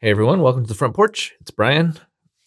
Hey everyone, welcome to the front porch. It's Brian.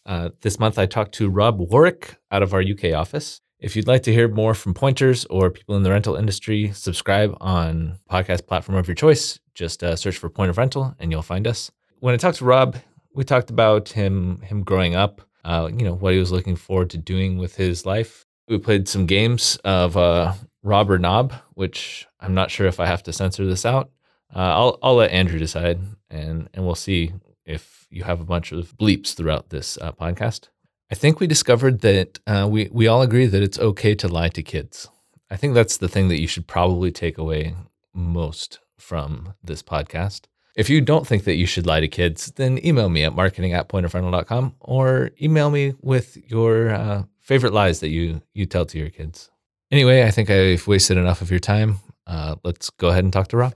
Uh, this month I talked to Rob Warwick out of our UK office. If you'd like to hear more from pointers or people in the rental industry, subscribe on podcast platform of your choice. Just uh, search for Point of Rental and you'll find us. When I talked to Rob, we talked about him him growing up, uh, you know, what he was looking forward to doing with his life. We played some games of uh, Rob or Knob, which I'm not sure if I have to censor this out. Uh, I'll I'll let Andrew decide, and and we'll see if you have a bunch of bleeps throughout this uh, podcast. I think we discovered that uh, we we all agree that it's okay to lie to kids. I think that's the thing that you should probably take away most from this podcast. If you don't think that you should lie to kids, then email me at marketing at pointofrental.com or email me with your uh, favorite lies that you you tell to your kids. Anyway, I think I've wasted enough of your time. Uh, let's go ahead and talk to Rob.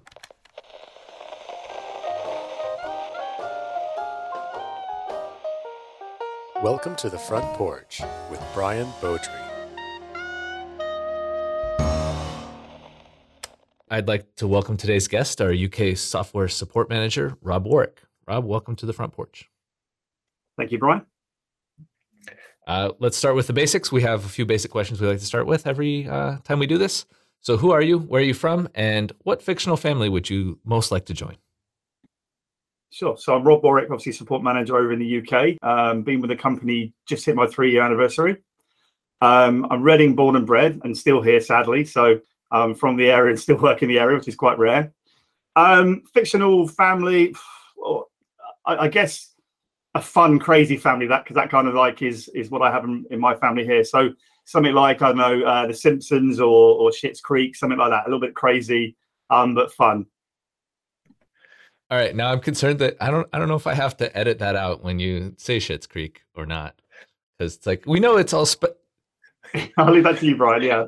Welcome to the front porch with Brian Beaudry. I'd like to welcome today's guest, our UK software support manager, Rob Warwick. Rob, welcome to the front porch. Thank you, Brian. Uh, let's start with the basics. We have a few basic questions we like to start with every uh, time we do this. So, who are you? Where are you from? And what fictional family would you most like to join? Sure. So I'm Rob Warwick, obviously support manager over in the UK. Um, been with the company just hit my three year anniversary. Um, I'm Reading born and bred and still here, sadly. So I'm from the area and still work in the area, which is quite rare. Um, fictional family, I, I, guess a fun, crazy family. That because that kind of like is is what I have in, in, my family here. So something like I don't know uh, the Simpsons or or Schitt's Creek, something like that. A little bit crazy, um, but fun. All right, now I'm concerned that I don't I don't know if I have to edit that out when you say Schitt's Creek or not, because it's like we know it's all. Spe- I'll leave that to you, Brian. Yeah.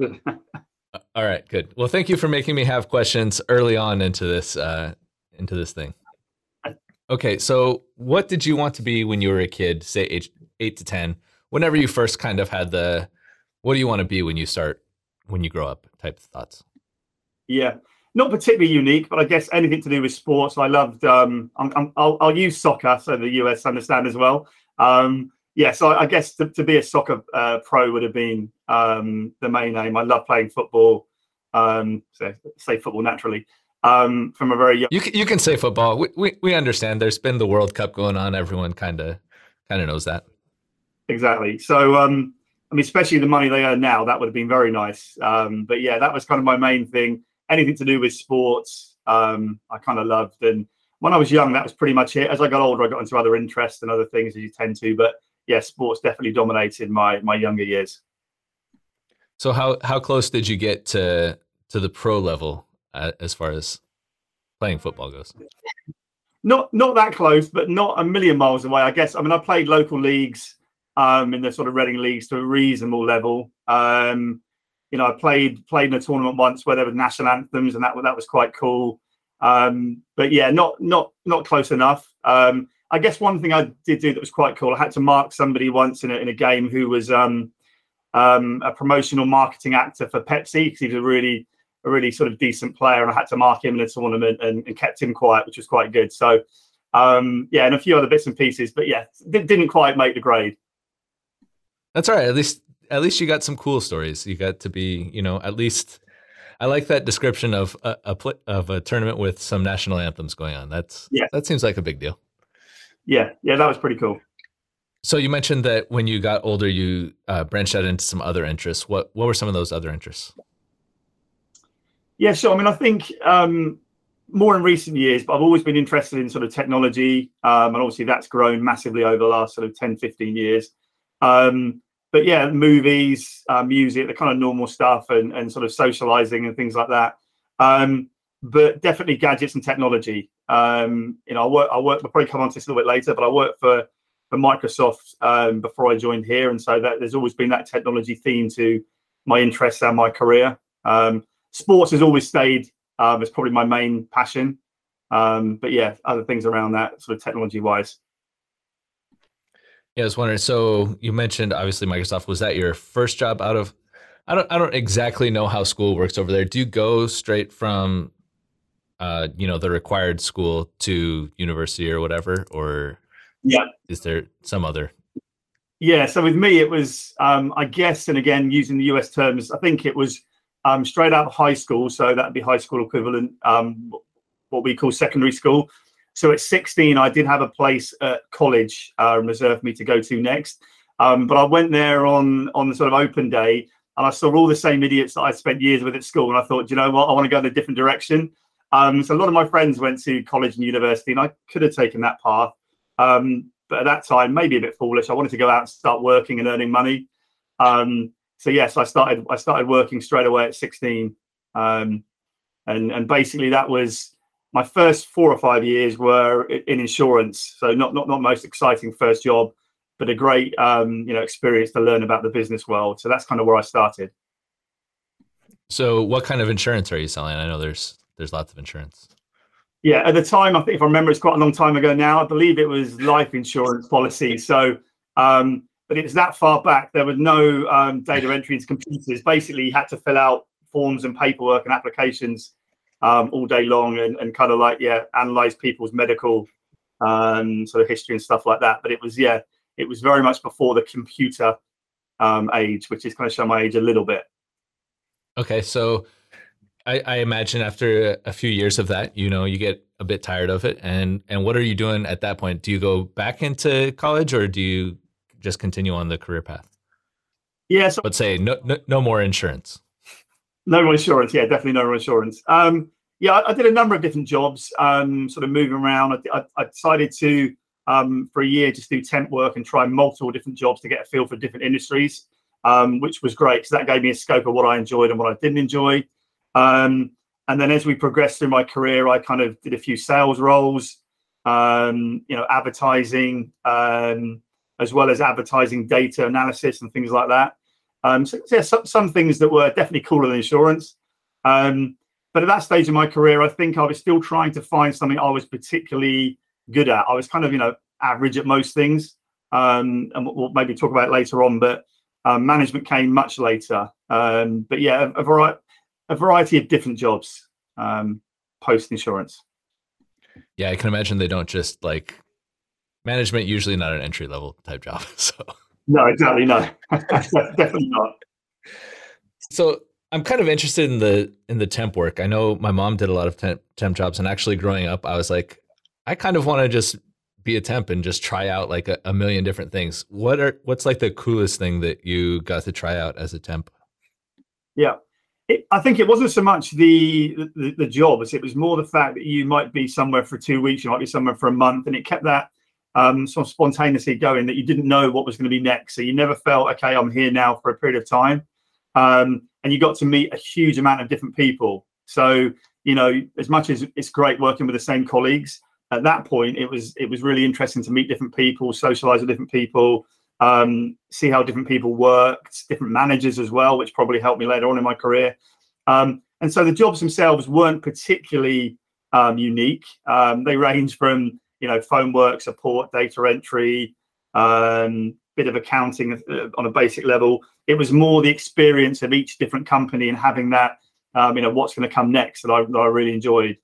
all right, good. Well, thank you for making me have questions early on into this uh, into this thing. Okay, so what did you want to be when you were a kid, say age eight to ten? Whenever you first kind of had the, what do you want to be when you start when you grow up? Type of thoughts. Yeah not particularly unique, but I guess anything to do with sports. I loved. Um, i will use soccer, so the US understand as well. Um, yeah, so I, I guess to, to, be a soccer uh, pro would have been um, the main aim. I love playing football. Um, so say football naturally um, from a very young. You can, you can say football. We, we we understand. There's been the World Cup going on. Everyone kind of kind of knows that. Exactly. So um, I mean, especially the money they earn now, that would have been very nice. Um, but yeah, that was kind of my main thing anything to do with sports, um, I kind of loved. And when I was young, that was pretty much it. As I got older, I got into other interests and other things as you tend to. But yeah, sports definitely dominated my my younger years. So how how close did you get to to the pro level uh, as far as playing football goes? Not not that close, but not a million miles away. I guess. I mean, I played local leagues um, in the sort of Reading leagues to a reasonable level. Um, you know, I played played in a tournament once where there were national anthems, and that that was quite cool. Um, but yeah, not not not close enough. Um, I guess one thing I did do that was quite cool. I had to mark somebody once in a, in a game who was um, um, a promotional marketing actor for Pepsi because he was a really a really sort of decent player, and I had to mark him in a tournament and, and kept him quiet, which was quite good. So um, yeah, and a few other bits and pieces, but yeah, didn't quite make the grade. That's all right. At least at least you got some cool stories. You got to be, you know, at least I like that description of a, a pl- of a tournament with some national anthems going on. That's yeah, that seems like a big deal. Yeah, yeah, that was pretty cool. So you mentioned that when you got older, you uh, branched out into some other interests. What what were some of those other interests? Yeah, sure. I mean, I think um, more in recent years, but I've always been interested in sort of technology, um, and obviously that's grown massively over the last sort of 10, 15 years. Um, but yeah, movies, uh, music, the kind of normal stuff, and and sort of socializing and things like that. Um, but definitely gadgets and technology. Um, you know, I work. I work. We'll probably come on to this a little bit later, but I worked for for Microsoft um, before I joined here, and so that there's always been that technology theme to my interests and my career. Um, sports has always stayed um, as probably my main passion. Um, but yeah, other things around that, sort of technology wise. Yeah, I was wondering. So you mentioned obviously Microsoft. Was that your first job out of? I don't. I don't exactly know how school works over there. Do you go straight from uh, you know, the required school to university or whatever, or Yeah. is there some other? Yeah, so with me, it was, um, I guess, and again, using the US terms, I think it was um, straight out of high school. So that'd be high school equivalent, um, what we call secondary school. So at 16, I did have a place at college uh, reserved for me to go to next. Um, but I went there on on the sort of open day, and I saw all the same idiots that I spent years with at school. And I thought, "Do you know what, I want to go in a different direction. Um, so a lot of my friends went to college and university, and I could have taken that path. Um, but at that time, maybe a bit foolish. I wanted to go out and start working and earning money. Um, so yes, I started. I started working straight away at 16, um, and and basically that was my first four or five years were in insurance. So not not not most exciting first job, but a great um, you know experience to learn about the business world. So that's kind of where I started. So, what kind of insurance are you selling? I know there's there's lots of insurance. Yeah, at the time, I think if I remember, it's quite a long time ago now. I believe it was life insurance policy. So, um, but it was that far back. There was no um, data entry into computers. Basically, you had to fill out forms and paperwork and applications um, all day long, and, and kind of like yeah, analyze people's medical um, sort of history and stuff like that. But it was yeah, it was very much before the computer um, age, which is kind of show my age a little bit. Okay, so I, I imagine after a, a few years of that, you know, you get a bit tired of it. And and what are you doing at that point? Do you go back into college, or do you just continue on the career path? Yeah, so But say no no, no more insurance. No insurance, yeah, definitely no insurance. Um, yeah, I, I did a number of different jobs, um, sort of moving around. I, I, I decided to, um, for a year, just do temp work and try multiple different jobs to get a feel for different industries, um, which was great because that gave me a scope of what I enjoyed and what I didn't enjoy. Um, and then as we progressed through my career, I kind of did a few sales roles, um, you know, advertising, as well as advertising data analysis and things like that. Um, so, yeah, some, some things that were definitely cooler than insurance. Um, but at that stage in my career, I think I was still trying to find something I was particularly good at. I was kind of, you know, average at most things. Um, and we'll- maybe talk about later on, but um, management came much later. Um, but yeah, a, a, vari- a variety of different jobs um, post insurance. Yeah, I can imagine they don't just like management. Usually not an entry level type job. So No, exactly. No, definitely not. so I'm kind of interested in the in the temp work. I know my mom did a lot of temp, temp jobs, and actually growing up, I was like, I kind of want to just be a temp and just try out like a, a million different things. What are what's like the coolest thing that you got to try out as a temp? Yeah. It, I think it wasn't so much the, the the job as it was more the fact that you might be somewhere for two weeks, you might be somewhere for a month, and it kept that um, sort of spontaneously going that you didn't know what was going to be next. So you never felt okay, I'm here now for a period of time, um, and you got to meet a huge amount of different people. So you know, as much as it's great working with the same colleagues, at that point it was it was really interesting to meet different people, socialize with different people, um, see how different people worked, different managers as well, which probably helped me later on in my career. Um, and so the jobs themselves weren't particularly um, unique. Um, they range from you know phone work, support, data entry, um, bit of accounting uh, on a basic level. It was more the experience of each different company and having that um, you know what's going to come next that I, that I really enjoyed.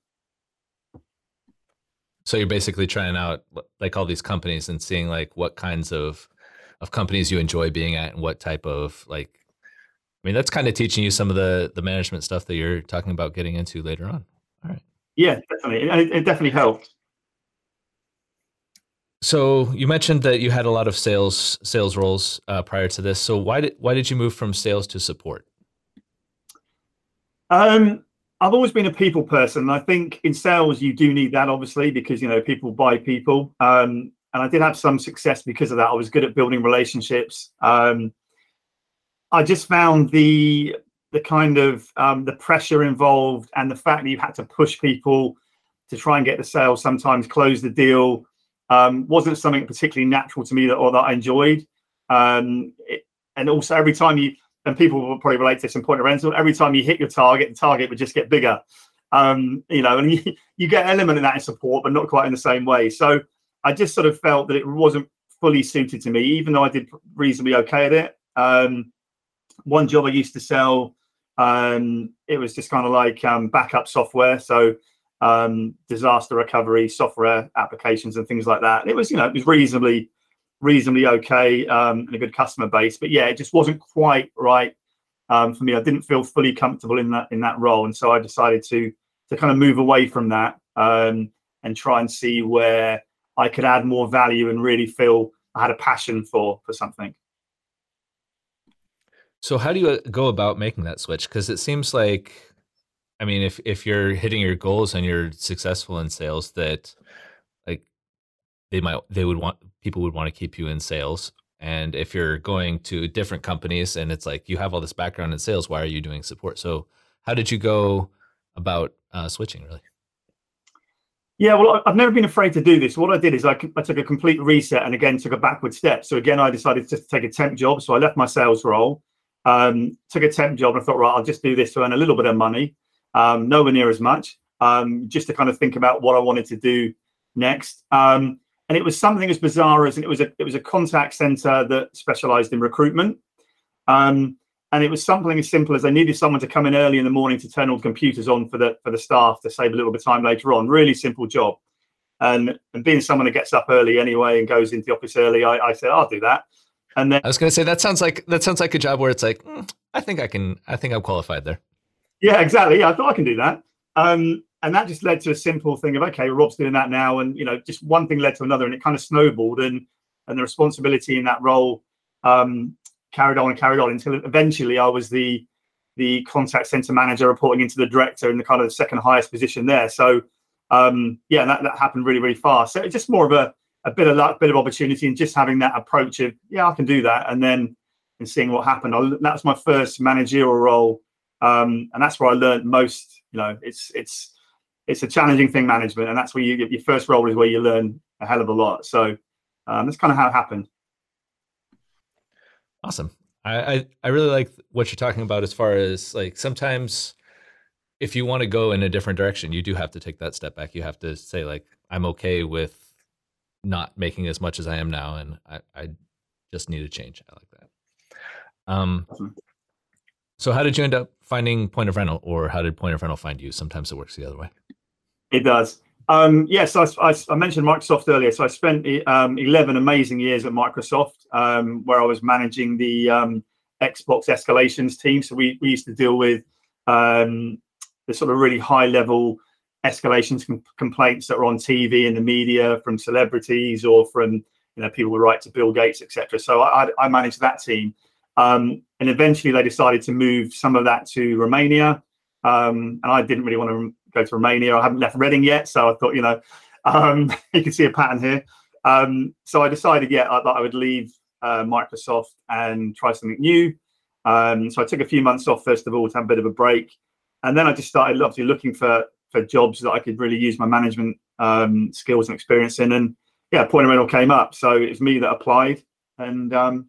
So you're basically trying out like all these companies and seeing like what kinds of of companies you enjoy being at and what type of like I mean that's kind of teaching you some of the the management stuff that you're talking about getting into later on. All right. Yeah, definitely. It, it definitely helped. So you mentioned that you had a lot of sales sales roles uh, prior to this. So why did why did you move from sales to support? Um, I've always been a people person. I think in sales you do need that obviously because you know people buy people. Um, and I did have some success because of that. I was good at building relationships. Um, I just found the the kind of um, the pressure involved and the fact that you had to push people to try and get the sale, sometimes close the deal, um, wasn't something particularly natural to me that or that I enjoyed. Um, it, and also every time you and people will probably relate to this in point of rental. Every time you hit your target, the target would just get bigger. Um, you know, and you, you get an element of that in support, but not quite in the same way. So I just sort of felt that it wasn't fully suited to me, even though I did reasonably okay at it. Um, one job I used to sell, um, it was just kind of like um, backup software. So um, disaster recovery software applications and things like that. It was, you know, it was reasonably, reasonably okay um, and a good customer base. But yeah, it just wasn't quite right um, for me. I didn't feel fully comfortable in that in that role, and so I decided to to kind of move away from that um, and try and see where I could add more value and really feel I had a passion for for something. So how do you go about making that switch? Because it seems like, I mean, if if you're hitting your goals and you're successful in sales, that like they might they would want people would want to keep you in sales. And if you're going to different companies and it's like you have all this background in sales, why are you doing support? So how did you go about uh, switching really? Yeah, well, I've never been afraid to do this. What I did is I, I took a complete reset and again took a backward step. So again, I decided to take a temp job. So I left my sales role, um, took a temp job, and I thought, right, I'll just do this to earn a little bit of money, um, nowhere near as much, um, just to kind of think about what I wanted to do next. Um, and it was something as bizarre as it was a it was a contact center that specialized in recruitment. Um, and it was something as simple as they needed someone to come in early in the morning to turn all the computers on for the for the staff to save a little bit of time later on. Really simple job. And and being someone that gets up early anyway and goes into the office early, I, I said I'll do that. And then I was going to say that sounds like that sounds like a job where it's like mm, I think I can I think I'm qualified there. Yeah, exactly. Yeah, I thought I can do that. Um, and that just led to a simple thing of okay, Rob's doing that now, and you know, just one thing led to another, and it kind of snowballed, and and the responsibility in that role um, carried on and carried on until eventually I was the the contact center manager reporting into the director in the kind of the second highest position there. So um, yeah, that, that happened really, really fast. So it's just more of a, a bit of luck, bit of opportunity, and just having that approach of yeah, I can do that, and then and seeing what happened. I, that was my first managerial role, um, and that's where I learned most. You know, it's it's it's a challenging thing, management, and that's where you your first role is where you learn a hell of a lot. So um, that's kind of how it happened. Awesome. I, I, I really like what you're talking about as far as like sometimes if you want to go in a different direction, you do have to take that step back. You have to say like, I'm okay with not making as much as I am now, and I, I just need a change. I like that. Um, so how did you end up finding Point of Rental, or how did Point of Rental find you? Sometimes it works the other way. It does. Um, yes, I, I, I, mentioned Microsoft earlier. So I spent um, 11 amazing years at Microsoft um, where I was managing the um, Xbox escalations team. So we, we used to deal with um, the sort of really high level escalations com- complaints that were on TV and the media from celebrities or from you know people who write to Bill Gates, etc. So I, I, managed that team. Um, and eventually they decided to move some of that to Romania. and I didn't really want to go to Romania. I haven't left Reading yet, so I thought, you know, um, you can see a pattern here. Um, so I decided, yeah, that I would leave uh, Microsoft and try something new. Um, so I took a few months off first of all to have a bit of a break, and then I just started obviously looking for for jobs that I could really use my management um, skills and experience in. And yeah, Point of Rental came up, so it was me that applied, and um,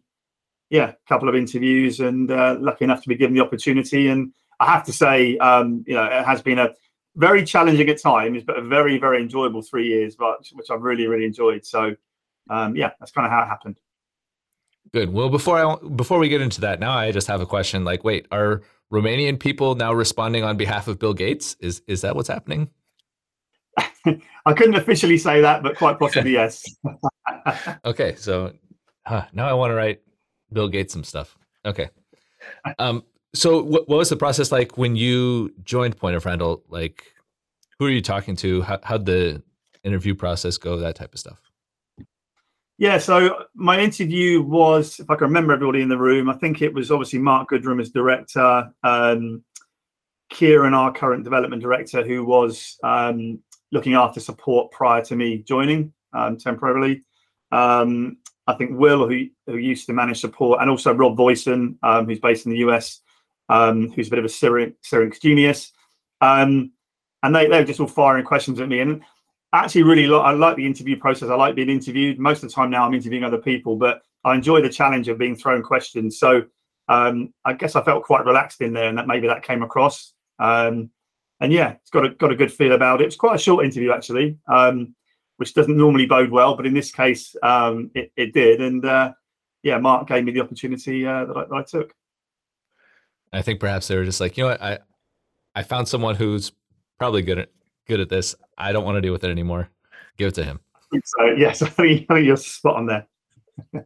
yeah, a couple of interviews, and uh, lucky enough to be given the opportunity. And I have to say, um, you know, it has been a very challenging at times, but a very, very enjoyable three years, but which I've really, really enjoyed. So, um, yeah, that's kind of how it happened. Good. Well, before I before we get into that, now I just have a question. Like, wait, are Romanian people now responding on behalf of Bill Gates? Is is that what's happening? I couldn't officially say that, but quite possibly yes. okay, so huh, now I want to write Bill Gates some stuff. Okay. Um, so what, what was the process like when you joined Point of Rental? Like, who are you talking to? How, how'd the interview process go? That type of stuff. Yeah, so my interview was, if I can remember everybody in the room, I think it was obviously Mark Goodrum as director, um, Kieran, our current development director, who was um, looking after support prior to me joining um, temporarily. Um, I think Will, who who used to manage support, and also Rob Voisin, um, who's based in the US, um, who's a bit of a Syrian Syrinx genius. Um, and they, they just all firing questions at me. And actually, really, I like the interview process. I like being interviewed. Most of the time now, I'm interviewing other people, but I enjoy the challenge of being thrown questions. So um, I guess I felt quite relaxed in there, and that maybe that came across. Um, and yeah, it's got a got a good feel about it. It's quite a short interview actually, um, which doesn't normally bode well, but in this case, um, it, it did. And uh, yeah, Mark gave me the opportunity uh, that, I, that I took. I think perhaps they were just like, you know what, I I found someone who's probably good at good at this. I don't want to deal with it anymore. Give it to him. So yes, I think, I think you're spot on there.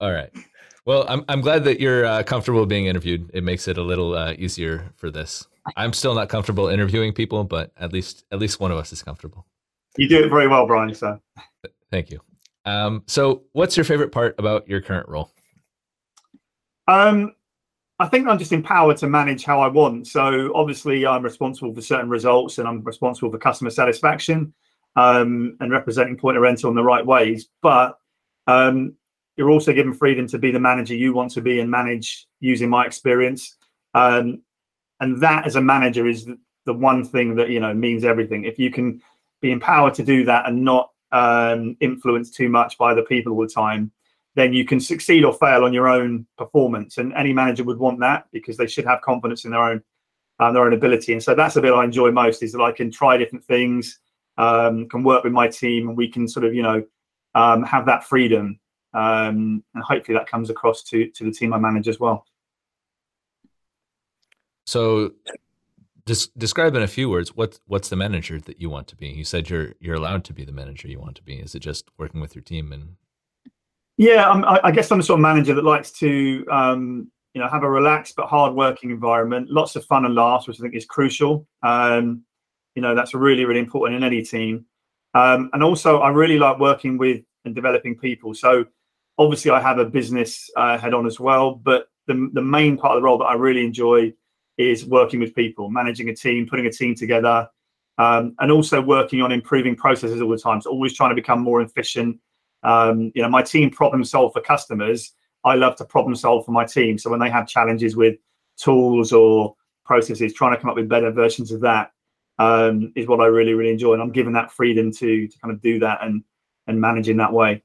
All right. Well, I'm I'm glad that you're uh, comfortable being interviewed. It makes it a little uh, easier for this. I'm still not comfortable interviewing people, but at least at least one of us is comfortable. You do it very well, Brian. So thank you. Um, so, what's your favorite part about your current role? Um, I think I'm just empowered to manage how I want. So obviously, I'm responsible for certain results, and I'm responsible for customer satisfaction um, and representing Point of Rental in the right ways. But um, you're also given freedom to be the manager you want to be and manage using my experience. Um, and that, as a manager, is the, the, one thing that you know means everything. If you can be empowered to do that and not um, influenced too much by the people all the time, then you can succeed or fail on your own performance. And any manager would want that because they should have confidence in their own um, their own ability. And so that's the bit I enjoy most is that I can try different things, um, can work with my team, and we can sort of you know um, have that freedom um, and hopefully that comes across to to the team I manage as well. So, des- describe in a few words what what's the manager that you want to be. You said you're you're allowed to be the manager you want to be. Is it just working with your team and? Yeah, I, I guess I'm the sort of manager that likes to um, you know have a relaxed but hard working environment, lots of fun and laughs, which I think is crucial. Um, you know that's really really important in any team. Um, and also, I really like working with and developing people. So obviously I have a business uh, head on as well, but the, the main part of the role that I really enjoy is working with people, managing a team, putting a team together, um, and also working on improving processes all the time. So always trying to become more efficient. Um, you know, my team problem solve for customers. I love to problem solve for my team. So when they have challenges with tools or processes, trying to come up with better versions of that um, is what I really, really enjoy. And I'm given that freedom to to kind of do that and and manage in that way.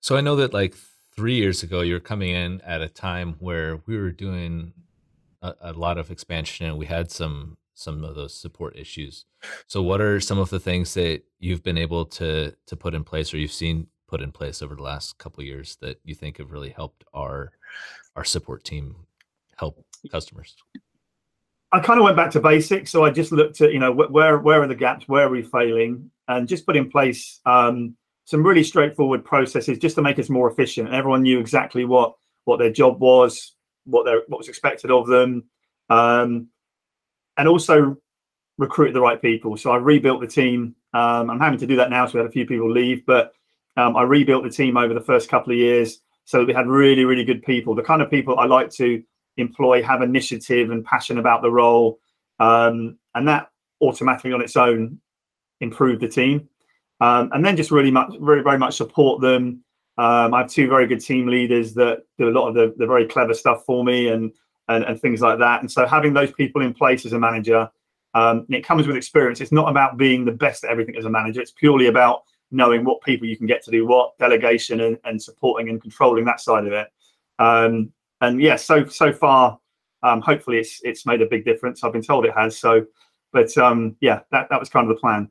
So I know that like three years ago, you were coming in at a time where we were doing a, a, lot of expansion and we had some some of those support issues. So what are some of the things that you've been able to to put in place or you've seen put in place over the last couple years that you think have really helped our our support team help customers? I kind of went back to basics. So I just looked at, you know, where where are the gaps, where are we failing, and just put in place um, some really straightforward processes just to make us more efficient. Everyone knew exactly what what their job was, what their what was expected of them, um, and also recruit the right people. So I rebuilt the team. Um, I'm having to do that now, so we had a few people leave, but um, I rebuilt the team over the first couple of years so that we had really, really good people. The kind of people I like to employ have initiative and passion about the role, um, and that automatically on its own improved the team um, and then just really much, very, very much support them. Um, I have two very good team leaders that do a lot of the, the very clever stuff for me and, and, and things like that. And so having those people in place as a manager, um, it comes with experience. It's not about being the best at everything as a manager. It's purely about knowing what people you can get to do what, delegation and, and supporting and controlling that side of it. Um, and yeah, so so far, um, hopefully it's it's made a big difference. I've been told it has. So, but um, yeah, that that was kind of the plan.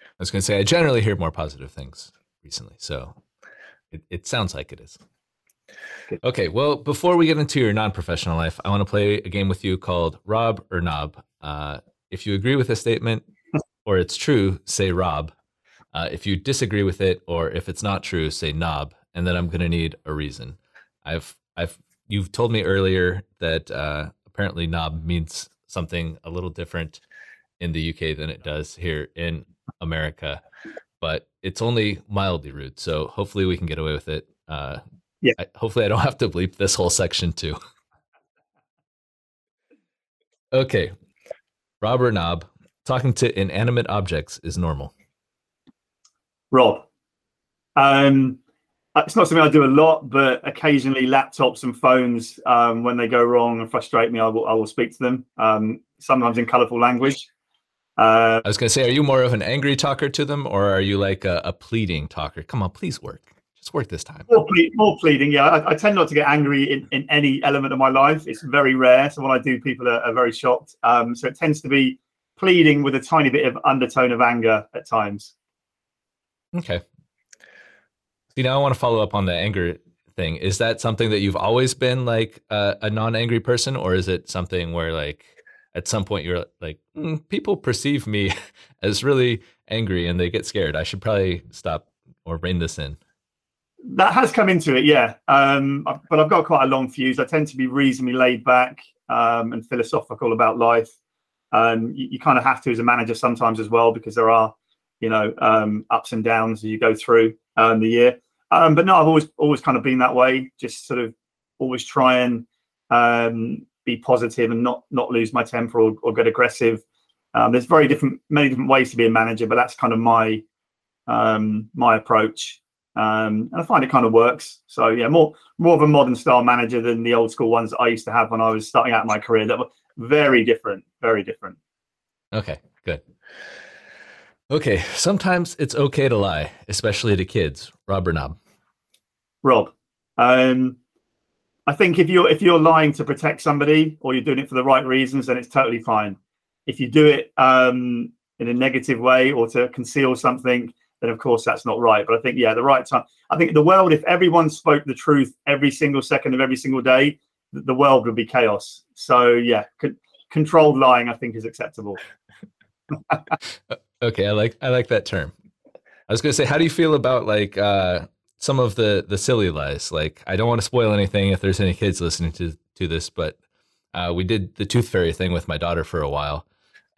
I was going to say I generally hear more positive things recently, so it, it sounds like it is. Okay, well, before we get into your non-professional life, I want to play a game with you called Rob or Knob. Uh, if you agree with a statement or it's true, say Rob. Uh, if you disagree with it or if it's not true, say Knob, and then I'm going to need a reason. I've I've you've told me earlier that uh, apparently Knob means something a little different in the UK than it does here in America, but it's only mildly rude. So hopefully we can get away with it. Uh, yeah. I, hopefully I don't have to bleep this whole section too. okay. Rob or Knob, talking to inanimate objects is normal. Rob. Um, it's not something I do a lot, but occasionally laptops and phones, um, when they go wrong and frustrate me, I will, I will speak to them, um, sometimes in colorful language. Uh, I was going to say, are you more of an angry talker to them, or are you like a, a pleading talker? Come on, please work. Just work this time. More, ple- more pleading, yeah. I, I, tend not to get angry in, in any element of my life. It's very rare. So when I do, people are, are very shocked. Um, so it tends to be pleading with a tiny bit of undertone of anger at times. Okay. See, now I want to follow up on the anger thing. Is that something that you've always been like a, a non-angry person, or is it something where like at some point you're like, mm, people perceive me as really angry and they get scared. I should probably stop or rein this in. That has come into it, yeah. Um, but I've got quite a long fuse. I tend to be reasonably laid back um, and philosophical about life. Um, you, you kind of have to as a manager sometimes as well because there are, you know, um, ups and downs as you go through um, the year. Um, but no, I've always always kind of been that way. Just sort of always try and um, be positive and not not lose my temper or, or get aggressive. Um, there's very different, many different ways to be a manager, but that's kind of my um, my approach, um, and I find it kind of works. So yeah, more more of a modern style manager than the old school ones that I used to have when I was starting out my career. That were very different, very different. Okay, good. Okay, sometimes it's okay to lie, especially to kids. Rob or Knob? Rob. Um, I think if you're if you're lying to protect somebody or you're doing it for the right reasons, then it's totally fine. If you do it um, in a negative way or to conceal something, then of course that's not right. But I think yeah, the right time. I think the world, if everyone spoke the truth every single second of every single day, the world would be chaos. So yeah, controlled lying, I think, is acceptable. okay, I like I like that term. I was going to say, how do you feel about like uh, some of the the silly lies. Like I don't want to spoil anything if there's any kids listening to to this, but uh, we did the tooth fairy thing with my daughter for a while,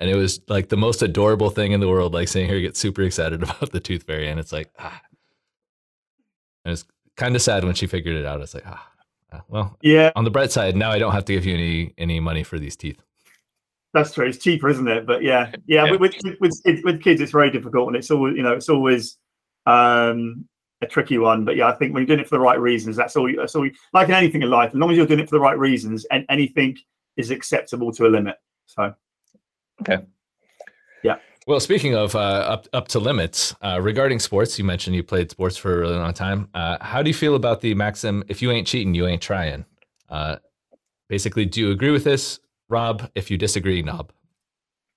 and it was like the most adorable thing in the world. Like seeing her get super excited about the tooth fairy, and it's like ah, and it's kind of sad when she figured it out. It's like ah, ah, well, yeah. On the bright side, now I don't have to give you any any money for these teeth. That's true. It's cheaper, isn't it? But yeah, yeah. yeah. With, with, with, with kids, it's very difficult, and it's always you know it's always um, a tricky one. But yeah, I think when you're doing it for the right reasons, that's all. That's all. like in anything in life, as long as you're doing it for the right reasons, and anything is acceptable to a limit. So, okay, yeah. Well, speaking of uh, up up to limits, uh, regarding sports, you mentioned you played sports for a really long time. Uh, how do you feel about the maxim? If you ain't cheating, you ain't trying. Uh, basically, do you agree with this, Rob? If you disagree, Knob.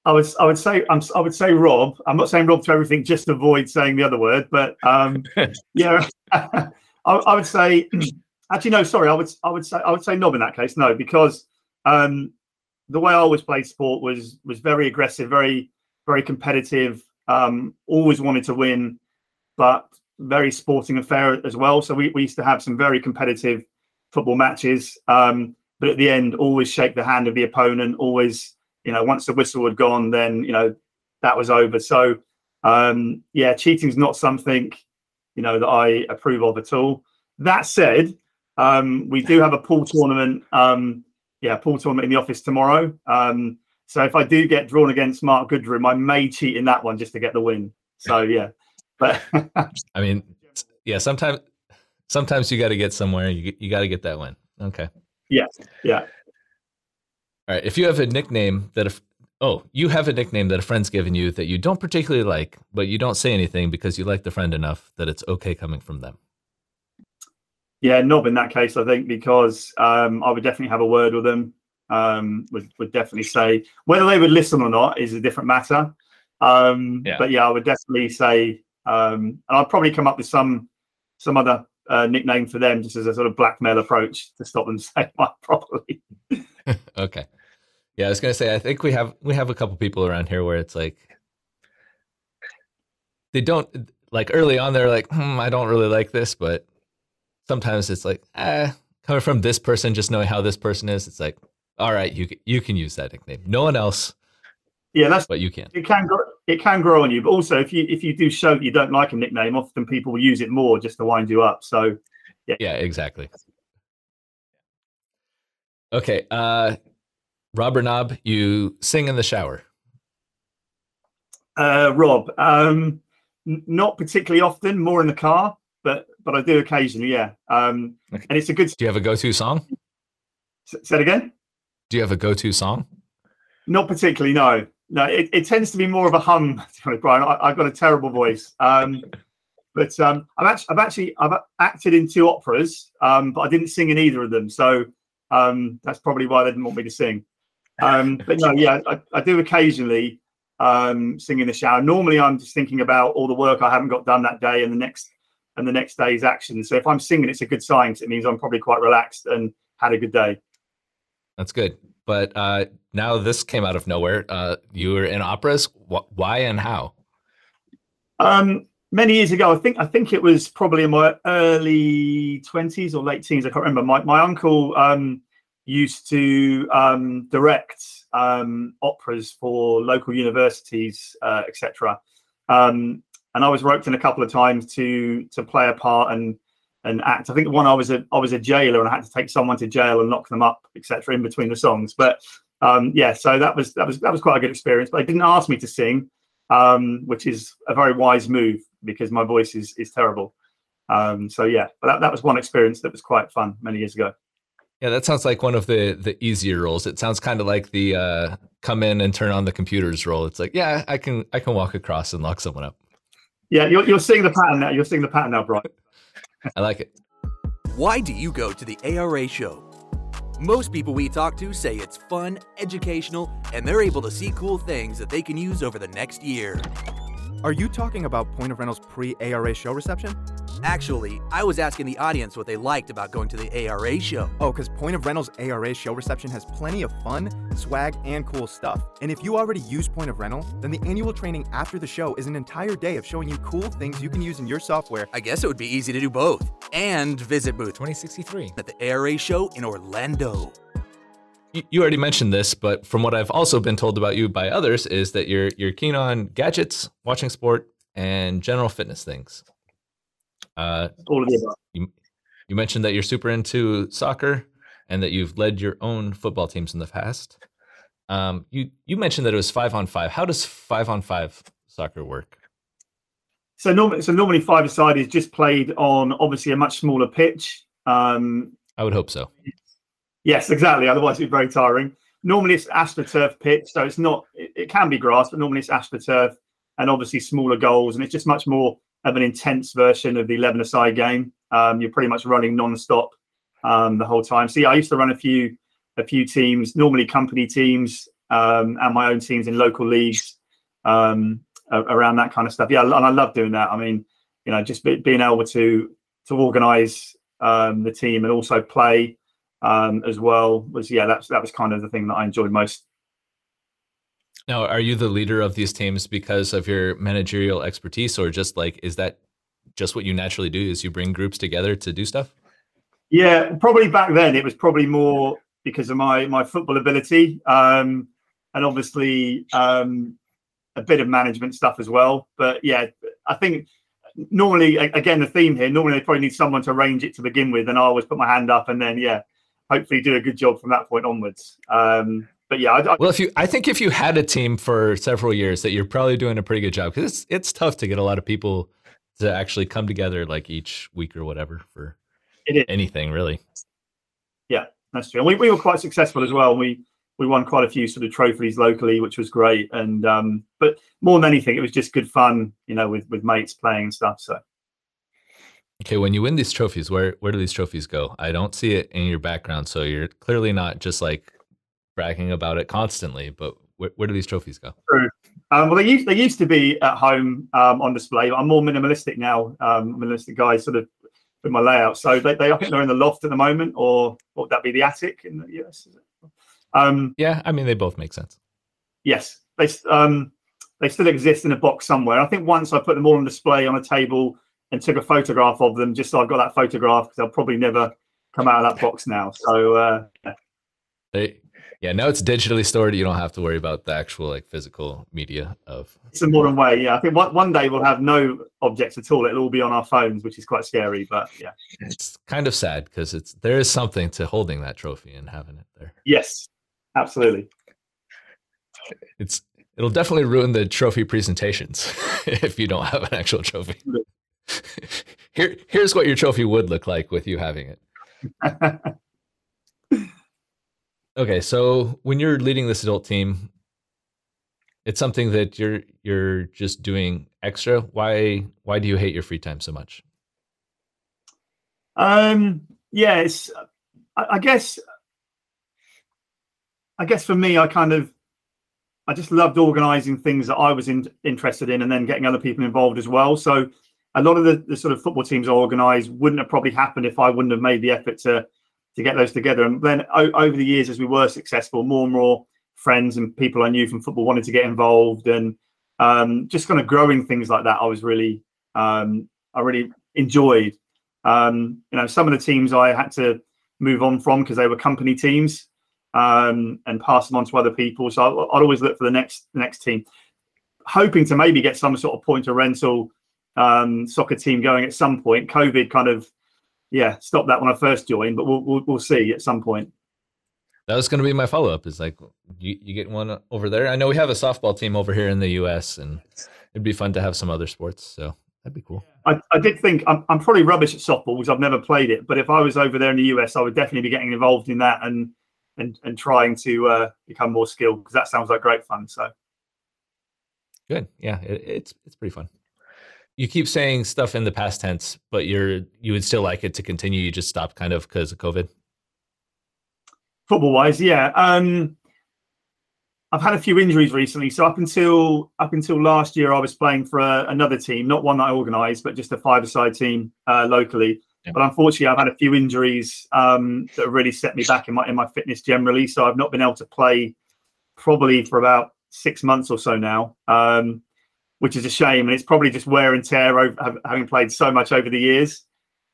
I would I would say I'm I would say Rob. I'm not saying Rob to everything, just avoid saying the other word. But um, yeah, I, I, would say actually no. Sorry, I would I would say I would say Knob in that case. No, because um, the way I always played sport was was very aggressive, very very competitive. Um, always wanted to win, but very sporting affair as well. So we, we used to have some very competitive football matches. Um, but at the end, always shake the hand of the opponent. Always you know, once the whistle had gone, then you know that was over. So um, yeah, cheating's not something you know that I approve of at all. That said, um, we do have a pool tournament. Um, yeah, pool tournament in the office tomorrow. Um, so if I do get drawn against Mark Goodrum, I may cheat in that one just to get the win. So yeah, but I mean, yeah, sometimes sometimes you got to get somewhere. You you got to get that win. Okay. Yeah. Yeah. All right. If you have a nickname that if oh, you have a nickname that a friend's given you that you don't particularly like, but you don't say anything because you like the friend enough that it's okay coming from them. Yeah, not in that case, I think, because um, I would definitely have a word with them. Um, would would definitely say whether they would listen or not is a different matter. Um, yeah. But yeah, I would definitely say, um, and I'd probably come up with some some other uh, nickname for them just as a sort of blackmail approach to stop them saying one properly. okay. Yeah, I was gonna say I think we have we have a couple people around here where it's like they don't like early on they're like hmm, I don't really like this, but sometimes it's like ah coming from this person, just knowing how this person is, it's like all right, you you can use that nickname. No one else. Yeah, that's but you can. It can grow, it can grow on you, but also if you if you do show that you don't like a nickname, often people will use it more just to wind you up. So yeah, yeah, exactly. Okay, uh, Rob or Knob, you sing in the shower. Uh, Rob, um, n- not particularly often, more in the car, but but I do occasionally, yeah. Um, okay. And it's a good. Do you have a go-to song? S- say it again. Do you have a go-to song? Not particularly, no. No, it, it tends to be more of a hum. Brian, I, have got a terrible voice. Um, but um, I've actually, I've actually, I've acted in two operas, um, but I didn't sing in either of them. So um, that's probably why they didn't want me to sing. Um, but no, yeah, I, I do occasionally um, sing in the shower. Normally, I'm just thinking about all the work I haven't got done that day and the next and the next day's action. So if I'm singing, it's a good sign. It means I'm probably quite relaxed and had a good day. That's good. but uh, now this came out of nowhere. Uh, you were in operas. Wh- why and how? Um, many years ago, I think I think it was probably in my early twenties or late teens. I can't remember. My my uncle um, used to um, direct um, operas for local universities, uh, etc. Um, and I was roped in a couple of times to to play a part and and act. I think the one I was a I was a jailer and I had to take someone to jail and lock them up, etc. In between the songs, but um, yeah, so that was that was that was quite a good experience. But they didn't ask me to sing, um, which is a very wise move because my voice is is terrible. Um, so yeah, but that, that was one experience that was quite fun many years ago. Yeah, that sounds like one of the the easier roles. It sounds kind of like the uh, come in and turn on the computers role. It's like, yeah, I can I can walk across and lock someone up. Yeah, you're, you're seeing the pattern now. You're seeing the pattern now, Brian. I like it. Why do you go to the ARA show? Most people we talk to say it's fun, educational, and they're able to see cool things that they can use over the next year. Are you talking about Point of Rental's pre ARA show reception? Actually, I was asking the audience what they liked about going to the ARA show. Oh, because Point of Rental's ARA show reception has plenty of fun, swag, and cool stuff. And if you already use Point of Rental, then the annual training after the show is an entire day of showing you cool things you can use in your software. I guess it would be easy to do both. And visit booth 2063 at the ARA show in Orlando. You, already mentioned this, but from what I've also been told about you by others is that you're you're keen on gadgets, watching sport, and general fitness things. Uh, All of the above. you, you mentioned that you're super into soccer and that you've led your own football teams in the past. Um, you you mentioned that it was five on five. How does five on five soccer work? So normally, so normally five aside is just played on obviously a much smaller pitch. Um, I would hope so. Yes, exactly. Otherwise, it'd be very tiring. Normally, it's astroturf pitch, so it's not. It, it can be grass, but normally it's astroturf, and obviously smaller goals, and it's just much more of an intense version of the 11 side game. Um, you're pretty much running non-stop um, the whole time. Yeah, I used to run a few a few teams, normally company teams, um, and my own teams in local leagues um, around that kind of stuff. Yeah, and I love doing that. I mean, you know, just be, being able to to organise um, the team and also play um, as well was yeah, that's that was kind of the thing that I enjoyed most. Now, are you the leader of these teams because of your managerial expertise, or just like is that just what you naturally do? Is you bring groups together to do stuff? Yeah, probably back then it was probably more because of my my football ability, um, and obviously um, a bit of management stuff as well. But yeah, I think normally again the theme here normally they probably need someone to arrange it to begin with, and I always put my hand up, and then yeah, hopefully do a good job from that point onwards. Um, but yeah, I, I, Well, if you, I think if you had a team for several years, that you're probably doing a pretty good job because it's it's tough to get a lot of people to actually come together like each week or whatever for It is. anything really. Yeah, that's true. And we, we were quite successful as well. We we won quite a few sort of trophies locally, which was great. And um, but more than anything, it was just good fun, you know, with with mates playing and stuff. So Okay, when you win these trophies, where where do these trophies go? I don't see it in your background, so you're clearly not just like bragging about it constantly. But where, where do these trophies go? um, well, they used they used to be at home um, on display. I'm more minimalistic now. Um, minimalistic guy, sort of with my layout. So they, they I think they're in the loft at the moment, or what would that be the attic in the US? Um, Yeah, I mean they both make sense. yes, they um, they still exist in a box somewhere. I think once I put them all on display on a table and took a photograph of them, just so I've got that photograph because they'll probably never come out of that box now. So uh. They, yeah, now it's digitally stored. You don't have to worry about the actual like physical media of. it's a modern way. Yeah, I think one, one day we'll have no objects at all. It'll all be on our phones, which is quite scary. But yeah, It's kind of sad because it's there is something to holding that trophy and having it there. yes, absolutely. It's it'll definitely ruin the trophy presentations if you don't have an actual trophy. Here, here's what your trophy would look like with you having it. Okay, so when you're leading this adult team, it's something that you're you're just doing extra. Why why do you hate your free time so much? Um, yeah, it's. I, I guess. I guess for me, I kind of, I just loved organising things that I was in, interested in, and then getting other people involved as well. So, a lot of the, the sort of football teams I organised wouldn't have probably happened if I wouldn't have made the effort to to get those together. And then o- over the years, as we were successful, more and more friends and people I knew from football wanted to get involved, and um, just kind of growing things like that. I was really, um, I really enjoyed. Um, you know, some of the teams I had to move on from because they were company teams um, and pass them on to other people. So I, I'd always look for the next the next team, hoping to maybe get some sort of point of rental um, soccer team going at some point. COVID kind of, yeah, stopped that when I first joined, but we'll we'll, we'll see at some point. That was going to be my follow up. Is like you, you get one over there. I know we have a softball team over here in the U.S. and it'd be fun to have some other sports. So that'd be cool. I, I did think I'm, I'm probably rubbish at softball because I've never played it. But if I was over there in the US, I would definitely be getting involved in that and and and trying to uh, become more skilled because that sounds like great fun. So good, yeah, it, it's it's pretty fun. You keep saying stuff in the past tense, but you're you would still like it to continue. You just stopped kind of because of COVID. Football wise, yeah. Um, I've had a few injuries recently. So up until up until last year, I was playing for a, another team, not one that I organised, but just a five-a-side team uh, locally. Yeah. But unfortunately, I've had a few injuries um, that really set me back in my in my fitness generally. So I've not been able to play probably for about six months or so now, um, which is a shame. And it's probably just wear and tear over, having played so much over the years.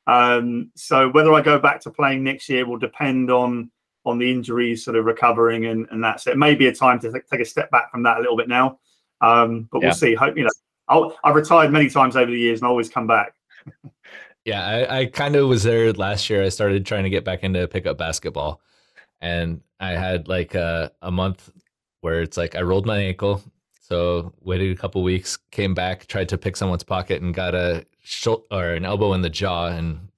Um, so whether I go back to playing next year will depend on on the injuries sort of recovering and, and that. So it may be a time to th- take a step back from that a little bit now. Um, but we'll see. Hope you know. I'll, I've retired many times over the years and I always come back. yeah, I, I kind of was there last year. I started trying to get back into pickup basketball, and I had like a, a month where it's like I rolled my ankle, so waited a couple weeks, came back, tried to pick someone's pocket, and got a shoulder or an elbow in the jaw, and